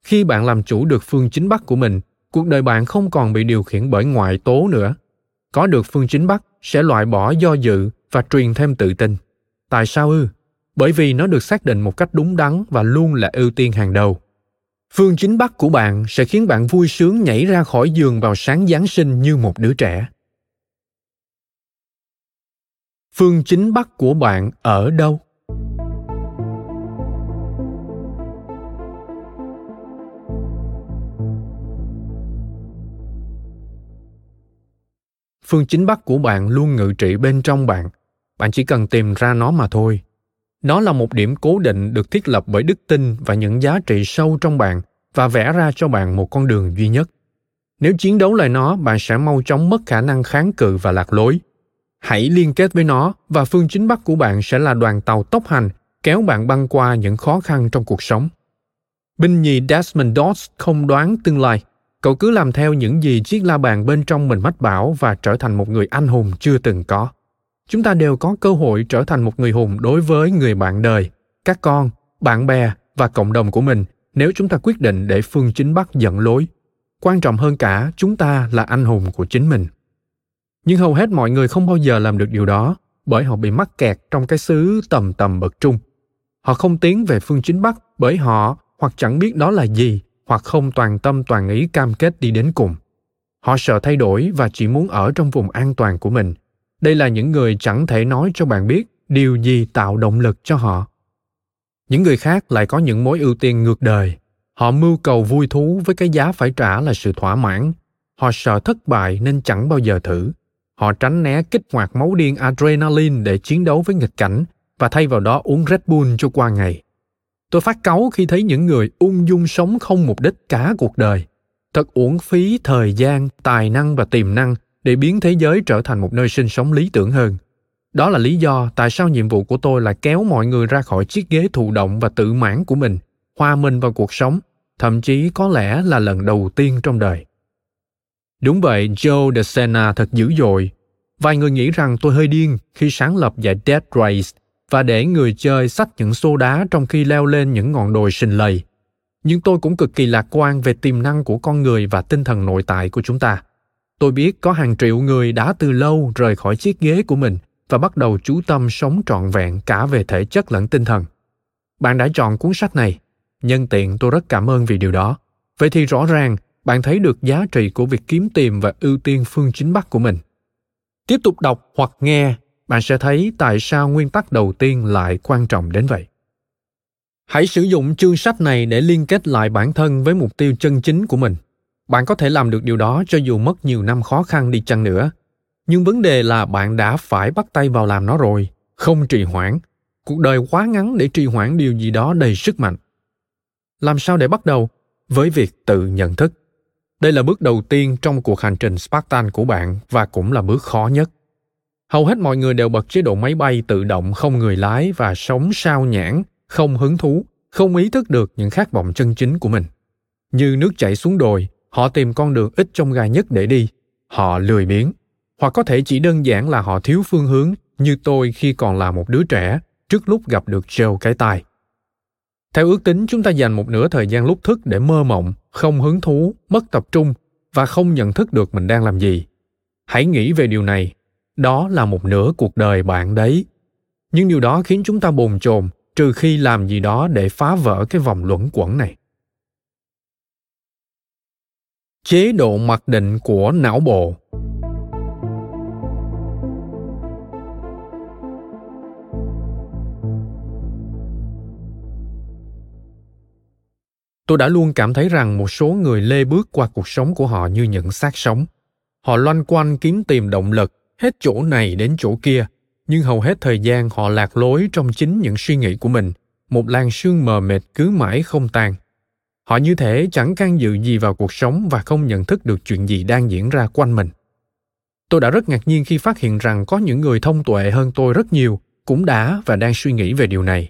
Khi bạn làm chủ được phương chính bắc của mình, cuộc đời bạn không còn bị điều khiển bởi ngoại tố nữa. Có được phương chính bắc sẽ loại bỏ do dự và truyền thêm tự tin. Tại sao ư? Bởi vì nó được xác định một cách đúng đắn và luôn là ưu tiên hàng đầu. Phương chính bắc của bạn sẽ khiến bạn vui sướng nhảy ra khỏi giường vào sáng giáng sinh như một đứa trẻ phương chính bắc của bạn ở đâu? Phương chính bắc của bạn luôn ngự trị bên trong bạn. Bạn chỉ cần tìm ra nó mà thôi. Nó là một điểm cố định được thiết lập bởi đức tin và những giá trị sâu trong bạn và vẽ ra cho bạn một con đường duy nhất. Nếu chiến đấu lại nó, bạn sẽ mau chóng mất khả năng kháng cự và lạc lối hãy liên kết với nó và phương chính bắc của bạn sẽ là đoàn tàu tốc hành, kéo bạn băng qua những khó khăn trong cuộc sống. Binh nhì desmond doss không đoán tương lai. Cậu cứ làm theo những gì chiếc la bàn bên trong mình mách bảo và trở thành một người anh hùng chưa từng có. Chúng ta đều có cơ hội trở thành một người hùng đối với người bạn đời, các con, bạn bè và cộng đồng của mình nếu chúng ta quyết định để phương chính bắc dẫn lối. Quan trọng hơn cả, chúng ta là anh hùng của chính mình nhưng hầu hết mọi người không bao giờ làm được điều đó, bởi họ bị mắc kẹt trong cái xứ tầm tầm bậc trung. Họ không tiến về phương chính bắc bởi họ, hoặc chẳng biết đó là gì, hoặc không toàn tâm toàn ý cam kết đi đến cùng. Họ sợ thay đổi và chỉ muốn ở trong vùng an toàn của mình. Đây là những người chẳng thể nói cho bạn biết điều gì tạo động lực cho họ. Những người khác lại có những mối ưu tiên ngược đời. Họ mưu cầu vui thú với cái giá phải trả là sự thỏa mãn. Họ sợ thất bại nên chẳng bao giờ thử họ tránh né kích hoạt máu điên adrenaline để chiến đấu với nghịch cảnh và thay vào đó uống Red Bull cho qua ngày. Tôi phát cáu khi thấy những người ung dung sống không mục đích cả cuộc đời. Thật uổng phí thời gian, tài năng và tiềm năng để biến thế giới trở thành một nơi sinh sống lý tưởng hơn. Đó là lý do tại sao nhiệm vụ của tôi là kéo mọi người ra khỏi chiếc ghế thụ động và tự mãn của mình, hòa mình vào cuộc sống, thậm chí có lẽ là lần đầu tiên trong đời. Đúng vậy, Joe de Sena thật dữ dội. Vài người nghĩ rằng tôi hơi điên khi sáng lập giải Dead Race và để người chơi xách những xô đá trong khi leo lên những ngọn đồi sình lầy. Nhưng tôi cũng cực kỳ lạc quan về tiềm năng của con người và tinh thần nội tại của chúng ta. Tôi biết có hàng triệu người đã từ lâu rời khỏi chiếc ghế của mình và bắt đầu chú tâm sống trọn vẹn cả về thể chất lẫn tinh thần. Bạn đã chọn cuốn sách này. Nhân tiện tôi rất cảm ơn vì điều đó. Vậy thì rõ ràng bạn thấy được giá trị của việc kiếm tìm và ưu tiên phương chính bắc của mình. Tiếp tục đọc hoặc nghe, bạn sẽ thấy tại sao nguyên tắc đầu tiên lại quan trọng đến vậy. Hãy sử dụng chương sách này để liên kết lại bản thân với mục tiêu chân chính của mình. Bạn có thể làm được điều đó cho dù mất nhiều năm khó khăn đi chăng nữa. Nhưng vấn đề là bạn đã phải bắt tay vào làm nó rồi, không trì hoãn. Cuộc đời quá ngắn để trì hoãn điều gì đó đầy sức mạnh. Làm sao để bắt đầu? Với việc tự nhận thức đây là bước đầu tiên trong cuộc hành trình Spartan của bạn và cũng là bước khó nhất. Hầu hết mọi người đều bật chế độ máy bay tự động không người lái và sống sao nhãn, không hứng thú, không ý thức được những khát vọng chân chính của mình. Như nước chảy xuống đồi, họ tìm con đường ít trong gai nhất để đi. Họ lười biếng. Hoặc có thể chỉ đơn giản là họ thiếu phương hướng như tôi khi còn là một đứa trẻ trước lúc gặp được Joe cái tai. Theo ước tính, chúng ta dành một nửa thời gian lúc thức để mơ mộng, không hứng thú, mất tập trung và không nhận thức được mình đang làm gì. Hãy nghĩ về điều này. Đó là một nửa cuộc đời bạn đấy. Nhưng điều đó khiến chúng ta bồn chồn trừ khi làm gì đó để phá vỡ cái vòng luẩn quẩn này. Chế độ mặc định của não bộ tôi đã luôn cảm thấy rằng một số người lê bước qua cuộc sống của họ như những xác sống. Họ loanh quanh kiếm tìm động lực, hết chỗ này đến chỗ kia. Nhưng hầu hết thời gian họ lạc lối trong chính những suy nghĩ của mình, một làn sương mờ mịt cứ mãi không tan. Họ như thể chẳng can dự gì vào cuộc sống và không nhận thức được chuyện gì đang diễn ra quanh mình. Tôi đã rất ngạc nhiên khi phát hiện rằng có những người thông tuệ hơn tôi rất nhiều, cũng đã và đang suy nghĩ về điều này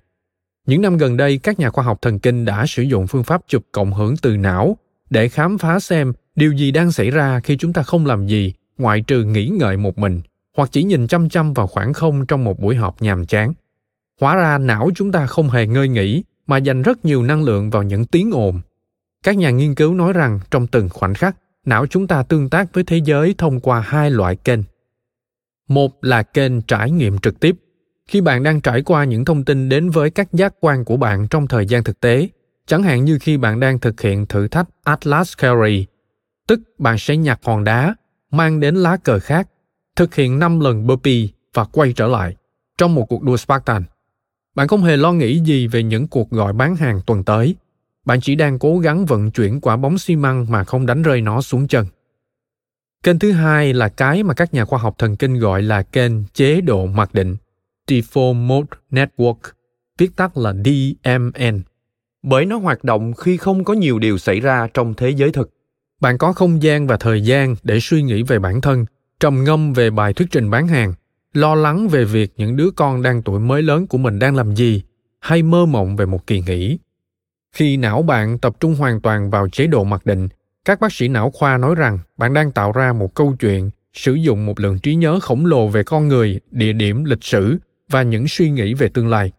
những năm gần đây, các nhà khoa học thần kinh đã sử dụng phương pháp chụp cộng hưởng từ não để khám phá xem điều gì đang xảy ra khi chúng ta không làm gì, ngoại trừ nghĩ ngợi một mình, hoặc chỉ nhìn chăm chăm vào khoảng không trong một buổi họp nhàm chán. Hóa ra não chúng ta không hề ngơi nghỉ, mà dành rất nhiều năng lượng vào những tiếng ồn. Các nhà nghiên cứu nói rằng trong từng khoảnh khắc, não chúng ta tương tác với thế giới thông qua hai loại kênh. Một là kênh trải nghiệm trực tiếp khi bạn đang trải qua những thông tin đến với các giác quan của bạn trong thời gian thực tế chẳng hạn như khi bạn đang thực hiện thử thách atlas carry tức bạn sẽ nhặt hòn đá mang đến lá cờ khác thực hiện 5 lần burpee và quay trở lại trong một cuộc đua Spartan. Bạn không hề lo nghĩ gì về những cuộc gọi bán hàng tuần tới. Bạn chỉ đang cố gắng vận chuyển quả bóng xi măng mà không đánh rơi nó xuống chân. Kênh thứ hai là cái mà các nhà khoa học thần kinh gọi là kênh chế độ mặc định, Default Mode Network, viết tắt là DMN. Bởi nó hoạt động khi không có nhiều điều xảy ra trong thế giới thực. Bạn có không gian và thời gian để suy nghĩ về bản thân, trầm ngâm về bài thuyết trình bán hàng, lo lắng về việc những đứa con đang tuổi mới lớn của mình đang làm gì, hay mơ mộng về một kỳ nghỉ. Khi não bạn tập trung hoàn toàn vào chế độ mặc định, các bác sĩ não khoa nói rằng bạn đang tạo ra một câu chuyện sử dụng một lượng trí nhớ khổng lồ về con người địa điểm lịch sử và những suy nghĩ về tương lai.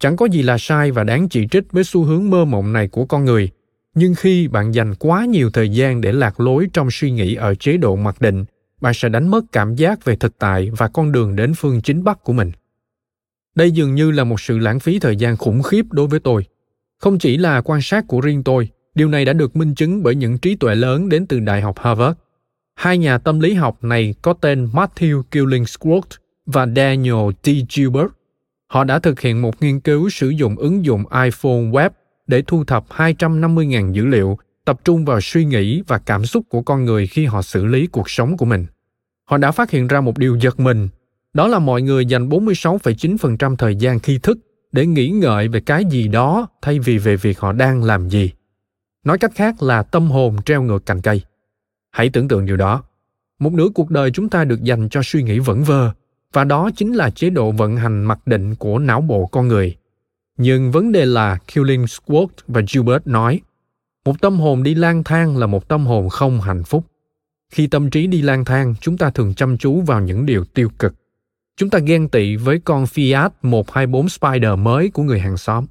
Chẳng có gì là sai và đáng chỉ trích với xu hướng mơ mộng này của con người. Nhưng khi bạn dành quá nhiều thời gian để lạc lối trong suy nghĩ ở chế độ mặc định, bạn sẽ đánh mất cảm giác về thực tại và con đường đến phương chính bắc của mình. Đây dường như là một sự lãng phí thời gian khủng khiếp đối với tôi. Không chỉ là quan sát của riêng tôi, điều này đã được minh chứng bởi những trí tuệ lớn đến từ đại học harvard. Hai nhà tâm lý học này có tên matthew killingsworth và daniel t gilbert họ đã thực hiện một nghiên cứu sử dụng ứng dụng iphone web để thu thập 250.000 dữ liệu tập trung vào suy nghĩ và cảm xúc của con người khi họ xử lý cuộc sống của mình. Họ đã phát hiện ra một điều giật mình, đó là mọi người dành 46,9% thời gian khi thức để nghĩ ngợi về cái gì đó thay vì về việc họ đang làm gì. Nói cách khác là tâm hồn treo ngược cành cây. Hãy tưởng tượng điều đó. Một nửa cuộc đời chúng ta được dành cho suy nghĩ vẩn vơ, và đó chính là chế độ vận hành mặc định của não bộ con người. Nhưng vấn đề là Killingsworth và Gilbert nói, một tâm hồn đi lang thang là một tâm hồn không hạnh phúc. Khi tâm trí đi lang thang, chúng ta thường chăm chú vào những điều tiêu cực. Chúng ta ghen tị với con Fiat 124 Spider mới của người hàng xóm.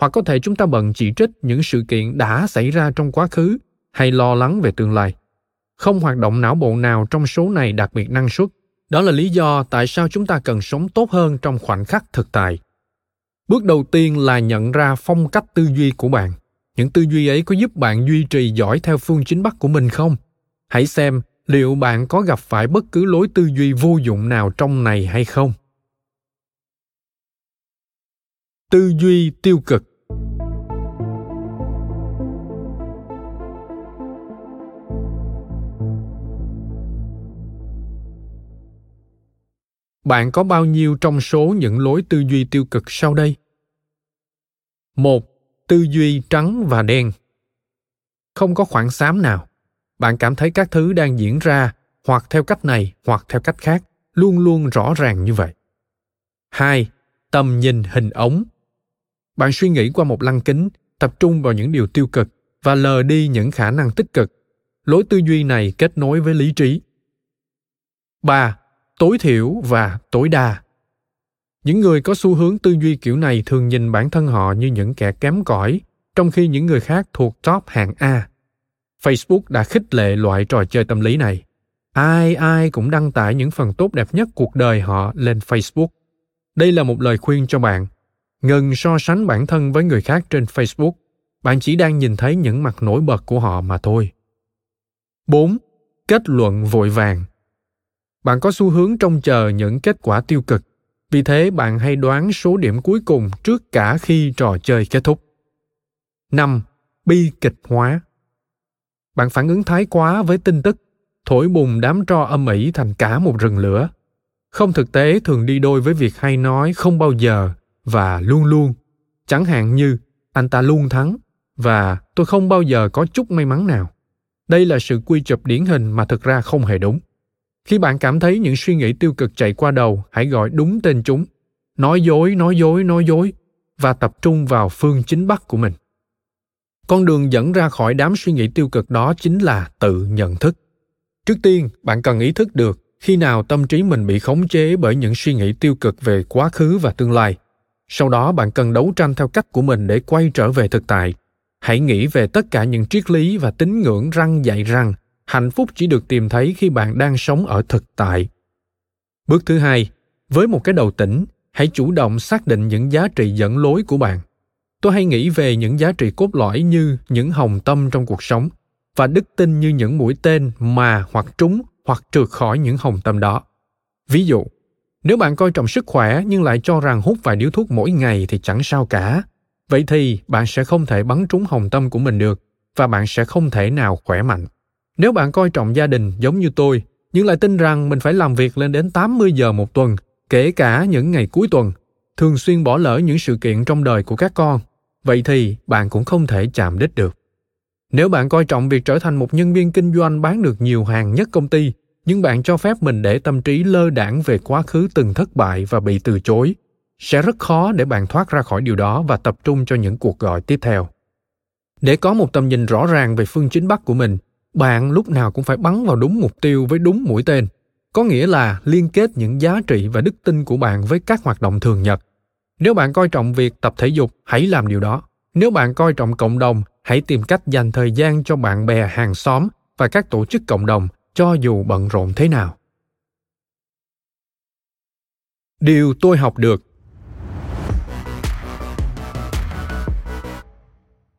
Hoặc có thể chúng ta bận chỉ trích những sự kiện đã xảy ra trong quá khứ hay lo lắng về tương lai. Không hoạt động não bộ nào trong số này đặc biệt năng suất. Đó là lý do tại sao chúng ta cần sống tốt hơn trong khoảnh khắc thực tại. Bước đầu tiên là nhận ra phong cách tư duy của bạn. Những tư duy ấy có giúp bạn duy trì giỏi theo phương chính bắc của mình không? Hãy xem liệu bạn có gặp phải bất cứ lối tư duy vô dụng nào trong này hay không. Tư duy tiêu cực. Bạn có bao nhiêu trong số những lối tư duy tiêu cực sau đây? Một, tư duy trắng và đen. Không có khoảng xám nào. Bạn cảm thấy các thứ đang diễn ra hoặc theo cách này hoặc theo cách khác, luôn luôn rõ ràng như vậy. Hai, tầm nhìn hình ống. Bạn suy nghĩ qua một lăng kính, tập trung vào những điều tiêu cực và lờ đi những khả năng tích cực. Lối tư duy này kết nối với lý trí. Ba tối thiểu và tối đa. Những người có xu hướng tư duy kiểu này thường nhìn bản thân họ như những kẻ kém cỏi, trong khi những người khác thuộc top hạng a. Facebook đã khích lệ loại trò chơi tâm lý này. Ai ai cũng đăng tải những phần tốt đẹp nhất cuộc đời họ lên facebook. Đây là một lời khuyên cho bạn. Ngừng so sánh bản thân với người khác trên facebook. Bạn chỉ đang nhìn thấy những mặt nổi bật của họ mà thôi. 4. Kết luận vội vàng. Bạn có xu hướng trông chờ những kết quả tiêu cực vì thế bạn hay đoán số điểm cuối cùng trước cả khi trò chơi kết thúc. 5. Bi kịch hóa Bạn phản ứng thái quá với tin tức, thổi bùng đám tro âm ỉ thành cả một rừng lửa. Không thực tế thường đi đôi với việc hay nói không bao giờ và luôn luôn. Chẳng hạn như anh ta luôn thắng và tôi không bao giờ có chút may mắn nào. Đây là sự quy chụp điển hình mà thực ra không hề đúng khi bạn cảm thấy những suy nghĩ tiêu cực chạy qua đầu, hãy gọi đúng tên chúng. Nói dối nói dối nói dối. Và tập trung vào phương chính bắc của mình. Con đường dẫn ra khỏi đám suy nghĩ tiêu cực đó chính là tự nhận thức. Trước tiên, bạn cần ý thức được khi nào tâm trí mình bị khống chế bởi những suy nghĩ tiêu cực về quá khứ và tương lai. Sau đó, bạn cần đấu tranh theo cách của mình để quay trở về thực tại. Hãy nghĩ về tất cả những triết lý và tín ngưỡng răng dạy rằng hạnh phúc chỉ được tìm thấy khi bạn đang sống ở thực tại. Bước thứ hai, với một cái đầu tỉnh, hãy chủ động xác định những giá trị dẫn lối của bạn. Tôi hay nghĩ về những giá trị cốt lõi như những hồng tâm trong cuộc sống và đức tin như những mũi tên mà hoặc trúng hoặc trượt khỏi những hồng tâm đó. Ví dụ, nếu bạn coi trọng sức khỏe nhưng lại cho rằng hút vài điếu thuốc mỗi ngày thì chẳng sao cả, vậy thì bạn sẽ không thể bắn trúng hồng tâm của mình được và bạn sẽ không thể nào khỏe mạnh. Nếu bạn coi trọng gia đình giống như tôi, nhưng lại tin rằng mình phải làm việc lên đến 80 giờ một tuần, kể cả những ngày cuối tuần, thường xuyên bỏ lỡ những sự kiện trong đời của các con, vậy thì bạn cũng không thể chạm đích được. Nếu bạn coi trọng việc trở thành một nhân viên kinh doanh bán được nhiều hàng nhất công ty, nhưng bạn cho phép mình để tâm trí lơ đảng về quá khứ từng thất bại và bị từ chối, sẽ rất khó để bạn thoát ra khỏi điều đó và tập trung cho những cuộc gọi tiếp theo để có một tầm nhìn rõ ràng về phương chính bắc của mình bạn lúc nào cũng phải bắn vào đúng mục tiêu với đúng mũi tên. Có nghĩa là liên kết những giá trị và đức tin của bạn với các hoạt động thường nhật. Nếu bạn coi trọng việc tập thể dục, hãy làm điều đó. Nếu bạn coi trọng cộng đồng, hãy tìm cách dành thời gian cho bạn bè, hàng xóm và các tổ chức cộng đồng, cho dù bận rộn thế nào. Điều tôi học được.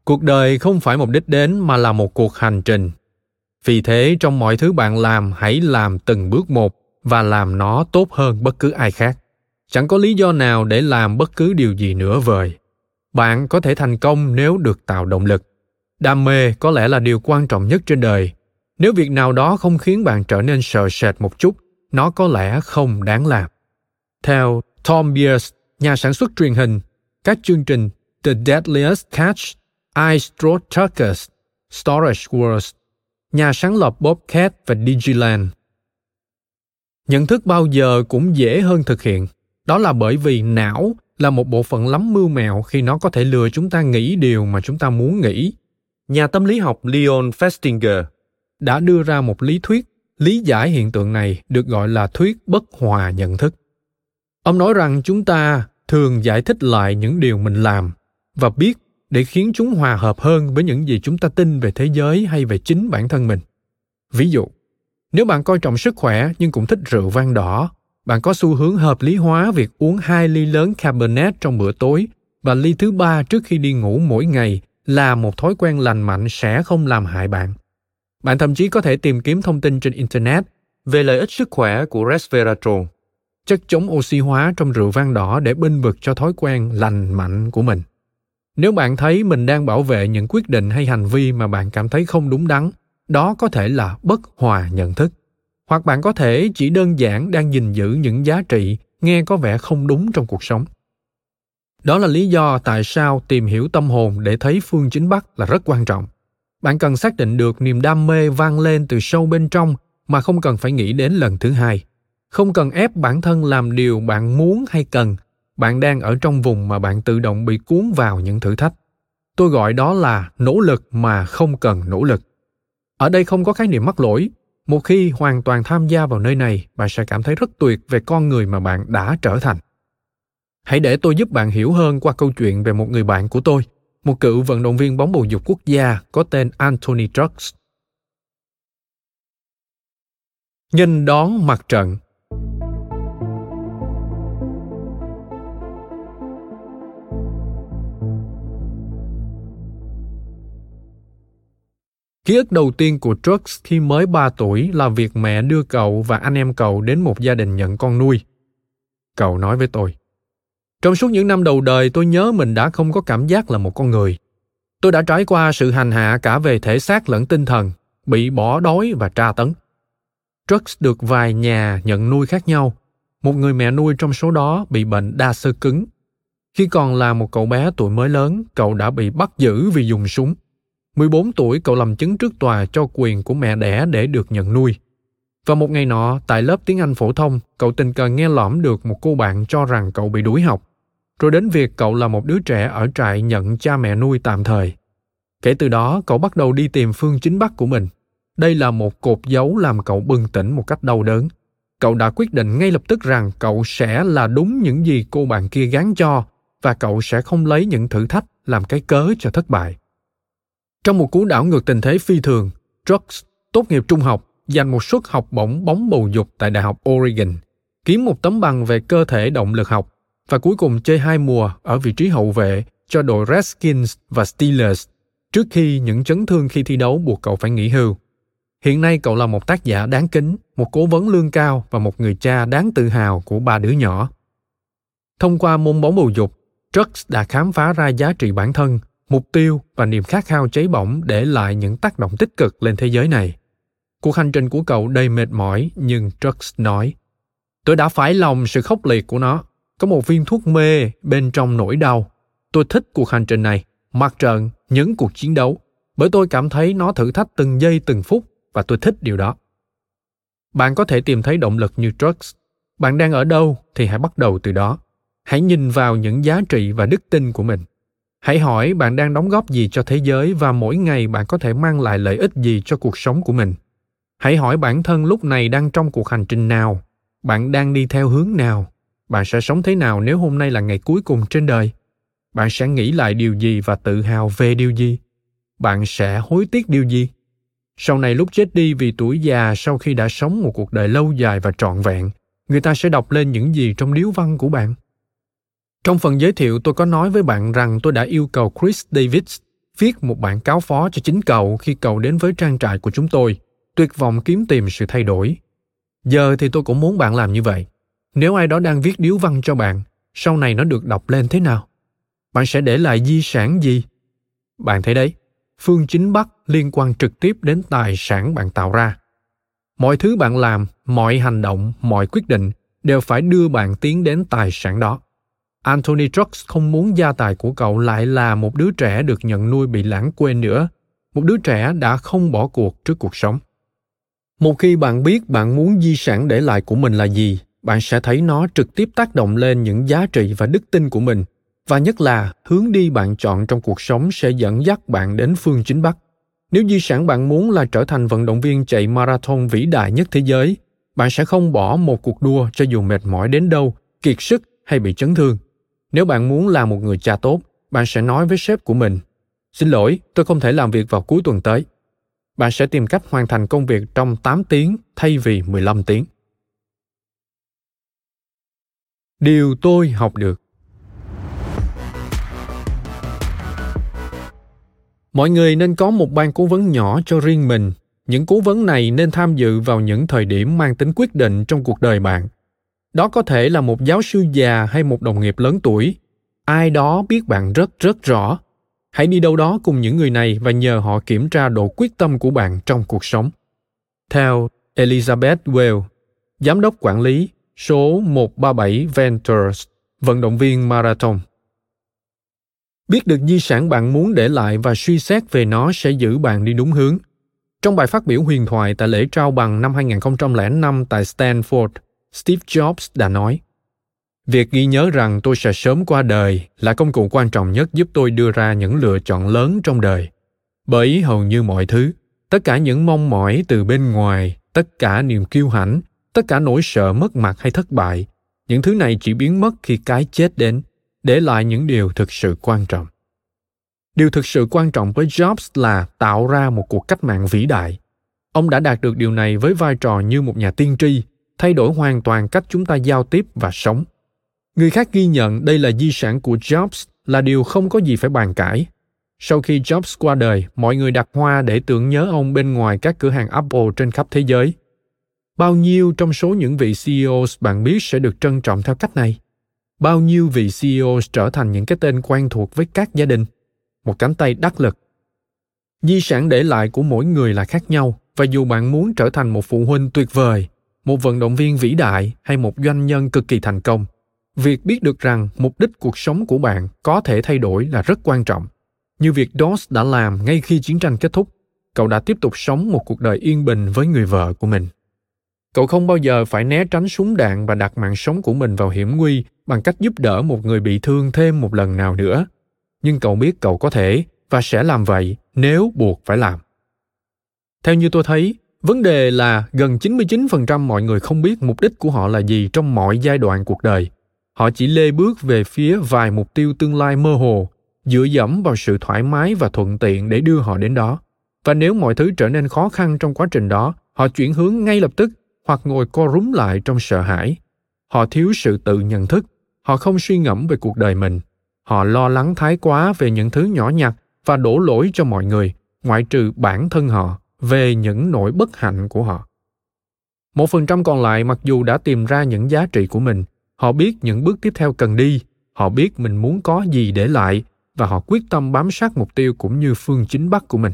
Cuộc đời không phải một đích đến mà là một cuộc hành trình vì thế trong mọi thứ bạn làm hãy làm từng bước một và làm nó tốt hơn bất cứ ai khác. Chẳng có lý do nào để làm bất cứ điều gì nữa vời. Bạn có thể thành công nếu được tạo động lực. Đam mê có lẽ là điều quan trọng nhất trên đời. Nếu việc nào đó không khiến bạn trở nên sợ sệt một chút nó có lẽ không đáng làm. Theo tom Beers, nhà sản xuất truyền hình các chương trình The Deadliest Catch ice Tuckers, Storage Wars, nhà sáng lập Bobcat và Digiland. Nhận thức bao giờ cũng dễ hơn thực hiện. Đó là bởi vì não là một bộ phận lắm mưu mẹo khi nó có thể lừa chúng ta nghĩ điều mà chúng ta muốn nghĩ. Nhà tâm lý học Leon Festinger đã đưa ra một lý thuyết, lý giải hiện tượng này được gọi là thuyết bất hòa nhận thức. Ông nói rằng chúng ta thường giải thích lại những điều mình làm và biết để khiến chúng hòa hợp hơn với những gì chúng ta tin về thế giới hay về chính bản thân mình ví dụ nếu bạn coi trọng sức khỏe nhưng cũng thích rượu vang đỏ bạn có xu hướng hợp lý hóa việc uống hai ly lớn cabernet trong bữa tối và ly thứ ba trước khi đi ngủ mỗi ngày là một thói quen lành mạnh sẽ không làm hại bạn. Bạn thậm chí có thể tìm kiếm thông tin trên Internet về lợi ích sức khỏe của resveratrol, chất chống oxy hóa trong rượu vang đỏ để binh vực cho thói quen lành mạnh của mình nếu bạn thấy mình đang bảo vệ những quyết định hay hành vi mà bạn cảm thấy không đúng đắn, đó có thể là bất hòa nhận thức. Hoặc bạn có thể chỉ đơn giản đang gìn giữ những giá trị, nghe có vẻ không đúng trong cuộc sống. Đó là lý do tại sao tìm hiểu tâm hồn để thấy phương chính bắc là rất quan trọng. Bạn cần xác định được niềm đam mê vang lên từ sâu bên trong mà không cần phải nghĩ đến lần thứ hai. Không cần ép bản thân làm điều bạn muốn hay cần bạn đang ở trong vùng mà bạn tự động bị cuốn vào những thử thách. Tôi gọi đó là nỗ lực mà không cần nỗ lực. Ở đây không có khái niệm mắc lỗi. Một khi hoàn toàn tham gia vào nơi này, bạn sẽ cảm thấy rất tuyệt về con người mà bạn đã trở thành. Hãy để tôi giúp bạn hiểu hơn qua câu chuyện về một người bạn của tôi, một cựu vận động viên bóng bầu dục quốc gia có tên Anthony Trucks. Nhìn đón mặt trận. Ký ức đầu tiên của Trucks khi mới 3 tuổi là việc mẹ đưa cậu và anh em cậu đến một gia đình nhận con nuôi. Cậu nói với tôi, trong suốt những năm đầu đời tôi nhớ mình đã không có cảm giác là một con người. Tôi đã trải qua sự hành hạ cả về thể xác lẫn tinh thần, bị bỏ đói và tra tấn. Trucks được vài nhà nhận nuôi khác nhau. Một người mẹ nuôi trong số đó bị bệnh đa sơ cứng. Khi còn là một cậu bé tuổi mới lớn, cậu đã bị bắt giữ vì dùng súng. 14 tuổi cậu làm chứng trước tòa cho quyền của mẹ đẻ để được nhận nuôi. Và một ngày nọ, tại lớp tiếng Anh phổ thông, cậu tình cờ nghe lõm được một cô bạn cho rằng cậu bị đuổi học. rồi đến việc cậu là một đứa trẻ ở trại nhận cha mẹ nuôi tạm thời. Kể từ đó, cậu bắt đầu đi tìm phương chính bắc của mình. Đây là một cột dấu làm cậu bừng tỉnh một cách đau đớn. Cậu đã quyết định ngay lập tức rằng cậu sẽ là đúng những gì cô bạn kia gán cho và cậu sẽ không lấy những thử thách làm cái cớ cho thất bại. Trong một cú đảo ngược tình thế phi thường, Drugs tốt nghiệp trung học, giành một suất học bổng bóng bầu dục tại Đại học Oregon, kiếm một tấm bằng về cơ thể động lực học và cuối cùng chơi hai mùa ở vị trí hậu vệ cho đội Redskins và Steelers trước khi những chấn thương khi thi đấu buộc cậu phải nghỉ hưu. Hiện nay cậu là một tác giả đáng kính, một cố vấn lương cao và một người cha đáng tự hào của ba đứa nhỏ. Thông qua môn bóng bầu dục, Trucks đã khám phá ra giá trị bản thân, mục tiêu và niềm khát khao cháy bỏng để lại những tác động tích cực lên thế giới này. Cuộc hành trình của cậu đầy mệt mỏi nhưng Trux nói Tôi đã phải lòng sự khốc liệt của nó. Có một viên thuốc mê bên trong nỗi đau. Tôi thích cuộc hành trình này, mặt trận, những cuộc chiến đấu, bởi tôi cảm thấy nó thử thách từng giây từng phút và tôi thích điều đó. Bạn có thể tìm thấy động lực như Trux. Bạn đang ở đâu thì hãy bắt đầu từ đó. Hãy nhìn vào những giá trị và đức tin của mình. Hãy hỏi bạn đang đóng góp gì cho thế giới và mỗi ngày bạn có thể mang lại lợi ích gì cho cuộc sống của mình. Hãy hỏi bản thân lúc này đang trong cuộc hành trình nào, bạn đang đi theo hướng nào, bạn sẽ sống thế nào nếu hôm nay là ngày cuối cùng trên đời. Bạn sẽ nghĩ lại điều gì và tự hào về điều gì? Bạn sẽ hối tiếc điều gì? Sau này lúc chết đi vì tuổi già sau khi đã sống một cuộc đời lâu dài và trọn vẹn, người ta sẽ đọc lên những gì trong điếu văn của bạn. Trong phần giới thiệu tôi có nói với bạn rằng tôi đã yêu cầu Chris Davis viết một bản cáo phó cho chính cậu khi cậu đến với trang trại của chúng tôi, tuyệt vọng kiếm tìm sự thay đổi. Giờ thì tôi cũng muốn bạn làm như vậy. Nếu ai đó đang viết điếu văn cho bạn, sau này nó được đọc lên thế nào? Bạn sẽ để lại di sản gì? Bạn thấy đấy, phương chính bắc liên quan trực tiếp đến tài sản bạn tạo ra. Mọi thứ bạn làm, mọi hành động, mọi quyết định đều phải đưa bạn tiến đến tài sản đó. Anthony Trucks không muốn gia tài của cậu lại là một đứa trẻ được nhận nuôi bị lãng quên nữa, một đứa trẻ đã không bỏ cuộc trước cuộc sống. Một khi bạn biết bạn muốn di sản để lại của mình là gì, bạn sẽ thấy nó trực tiếp tác động lên những giá trị và đức tin của mình và nhất là hướng đi bạn chọn trong cuộc sống sẽ dẫn dắt bạn đến phương chính bắc. Nếu di sản bạn muốn là trở thành vận động viên chạy marathon vĩ đại nhất thế giới, bạn sẽ không bỏ một cuộc đua cho dù mệt mỏi đến đâu, kiệt sức hay bị chấn thương. Nếu bạn muốn là một người cha tốt, bạn sẽ nói với sếp của mình, xin lỗi, tôi không thể làm việc vào cuối tuần tới. Bạn sẽ tìm cách hoàn thành công việc trong 8 tiếng thay vì 15 tiếng. Điều tôi học được Mọi người nên có một ban cố vấn nhỏ cho riêng mình. Những cố vấn này nên tham dự vào những thời điểm mang tính quyết định trong cuộc đời bạn đó có thể là một giáo sư già hay một đồng nghiệp lớn tuổi ai đó biết bạn rất rất rõ hãy đi đâu đó cùng những người này và nhờ họ kiểm tra độ quyết tâm của bạn trong cuộc sống theo elizabeth well giám đốc quản lý số 137 Ventures, vận động viên marathon. Biết được di sản bạn muốn để lại và suy xét về nó sẽ giữ bạn đi đúng hướng. Trong bài phát biểu huyền thoại tại lễ trao bằng năm 2005 tại Stanford, Steve Jobs đã nói, Việc ghi nhớ rằng tôi sẽ sớm qua đời là công cụ quan trọng nhất giúp tôi đưa ra những lựa chọn lớn trong đời. Bởi hầu như mọi thứ, tất cả những mong mỏi từ bên ngoài, tất cả niềm kiêu hãnh, tất cả nỗi sợ mất mặt hay thất bại, những thứ này chỉ biến mất khi cái chết đến, để lại những điều thực sự quan trọng. Điều thực sự quan trọng với Jobs là tạo ra một cuộc cách mạng vĩ đại. Ông đã đạt được điều này với vai trò như một nhà tiên tri thay đổi hoàn toàn cách chúng ta giao tiếp và sống. Người khác ghi nhận đây là di sản của jobs là điều không có gì phải bàn cãi. Sau khi jobs qua đời, mọi người đặt hoa để tưởng nhớ ông bên ngoài các cửa hàng apple trên khắp thế giới. Bao nhiêu trong số những vị ceos bạn biết sẽ được trân trọng theo cách này? Bao nhiêu vị ceo trở thành những cái tên quen thuộc với các gia đình? Một cánh tay đắc lực. Di sản để lại của mỗi người là khác nhau, và dù bạn muốn trở thành một phụ huynh tuyệt vời một vận động viên vĩ đại hay một doanh nhân cực kỳ thành công. Việc biết được rằng mục đích cuộc sống của bạn có thể thay đổi là rất quan trọng. Như việc Doss đã làm ngay khi chiến tranh kết thúc cậu đã tiếp tục sống một cuộc đời yên bình với người vợ của mình. Cậu không bao giờ phải né tránh súng đạn và đặt mạng sống của mình vào hiểm nguy bằng cách giúp đỡ một người bị thương thêm một lần nào nữa. Nhưng cậu biết cậu có thể và sẽ làm vậy nếu buộc phải làm. Theo như tôi thấy, vấn đề là gần 99% mọi người không biết mục đích của họ là gì trong mọi giai đoạn cuộc đời. Họ chỉ lê bước về phía vài mục tiêu tương lai mơ hồ, dựa dẫm vào sự thoải mái và thuận tiện để đưa họ đến đó. Và nếu mọi thứ trở nên khó khăn trong quá trình đó, họ chuyển hướng ngay lập tức hoặc ngồi co rúm lại trong sợ hãi. Họ thiếu sự tự nhận thức, họ không suy ngẫm về cuộc đời mình. Họ lo lắng thái quá về những thứ nhỏ nhặt và đổ lỗi cho mọi người, ngoại trừ bản thân họ, về những nỗi bất hạnh của họ. Một phần trăm còn lại mặc dù đã tìm ra những giá trị của mình, họ biết những bước tiếp theo cần đi, họ biết mình muốn có gì để lại và họ quyết tâm bám sát mục tiêu cũng như phương chính bắc của mình.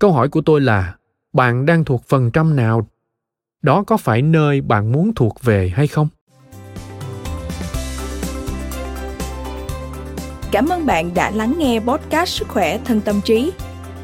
Câu hỏi của tôi là, bạn đang thuộc phần trăm nào? Đó có phải nơi bạn muốn thuộc về hay không? Cảm ơn bạn đã lắng nghe podcast Sức khỏe thân tâm trí.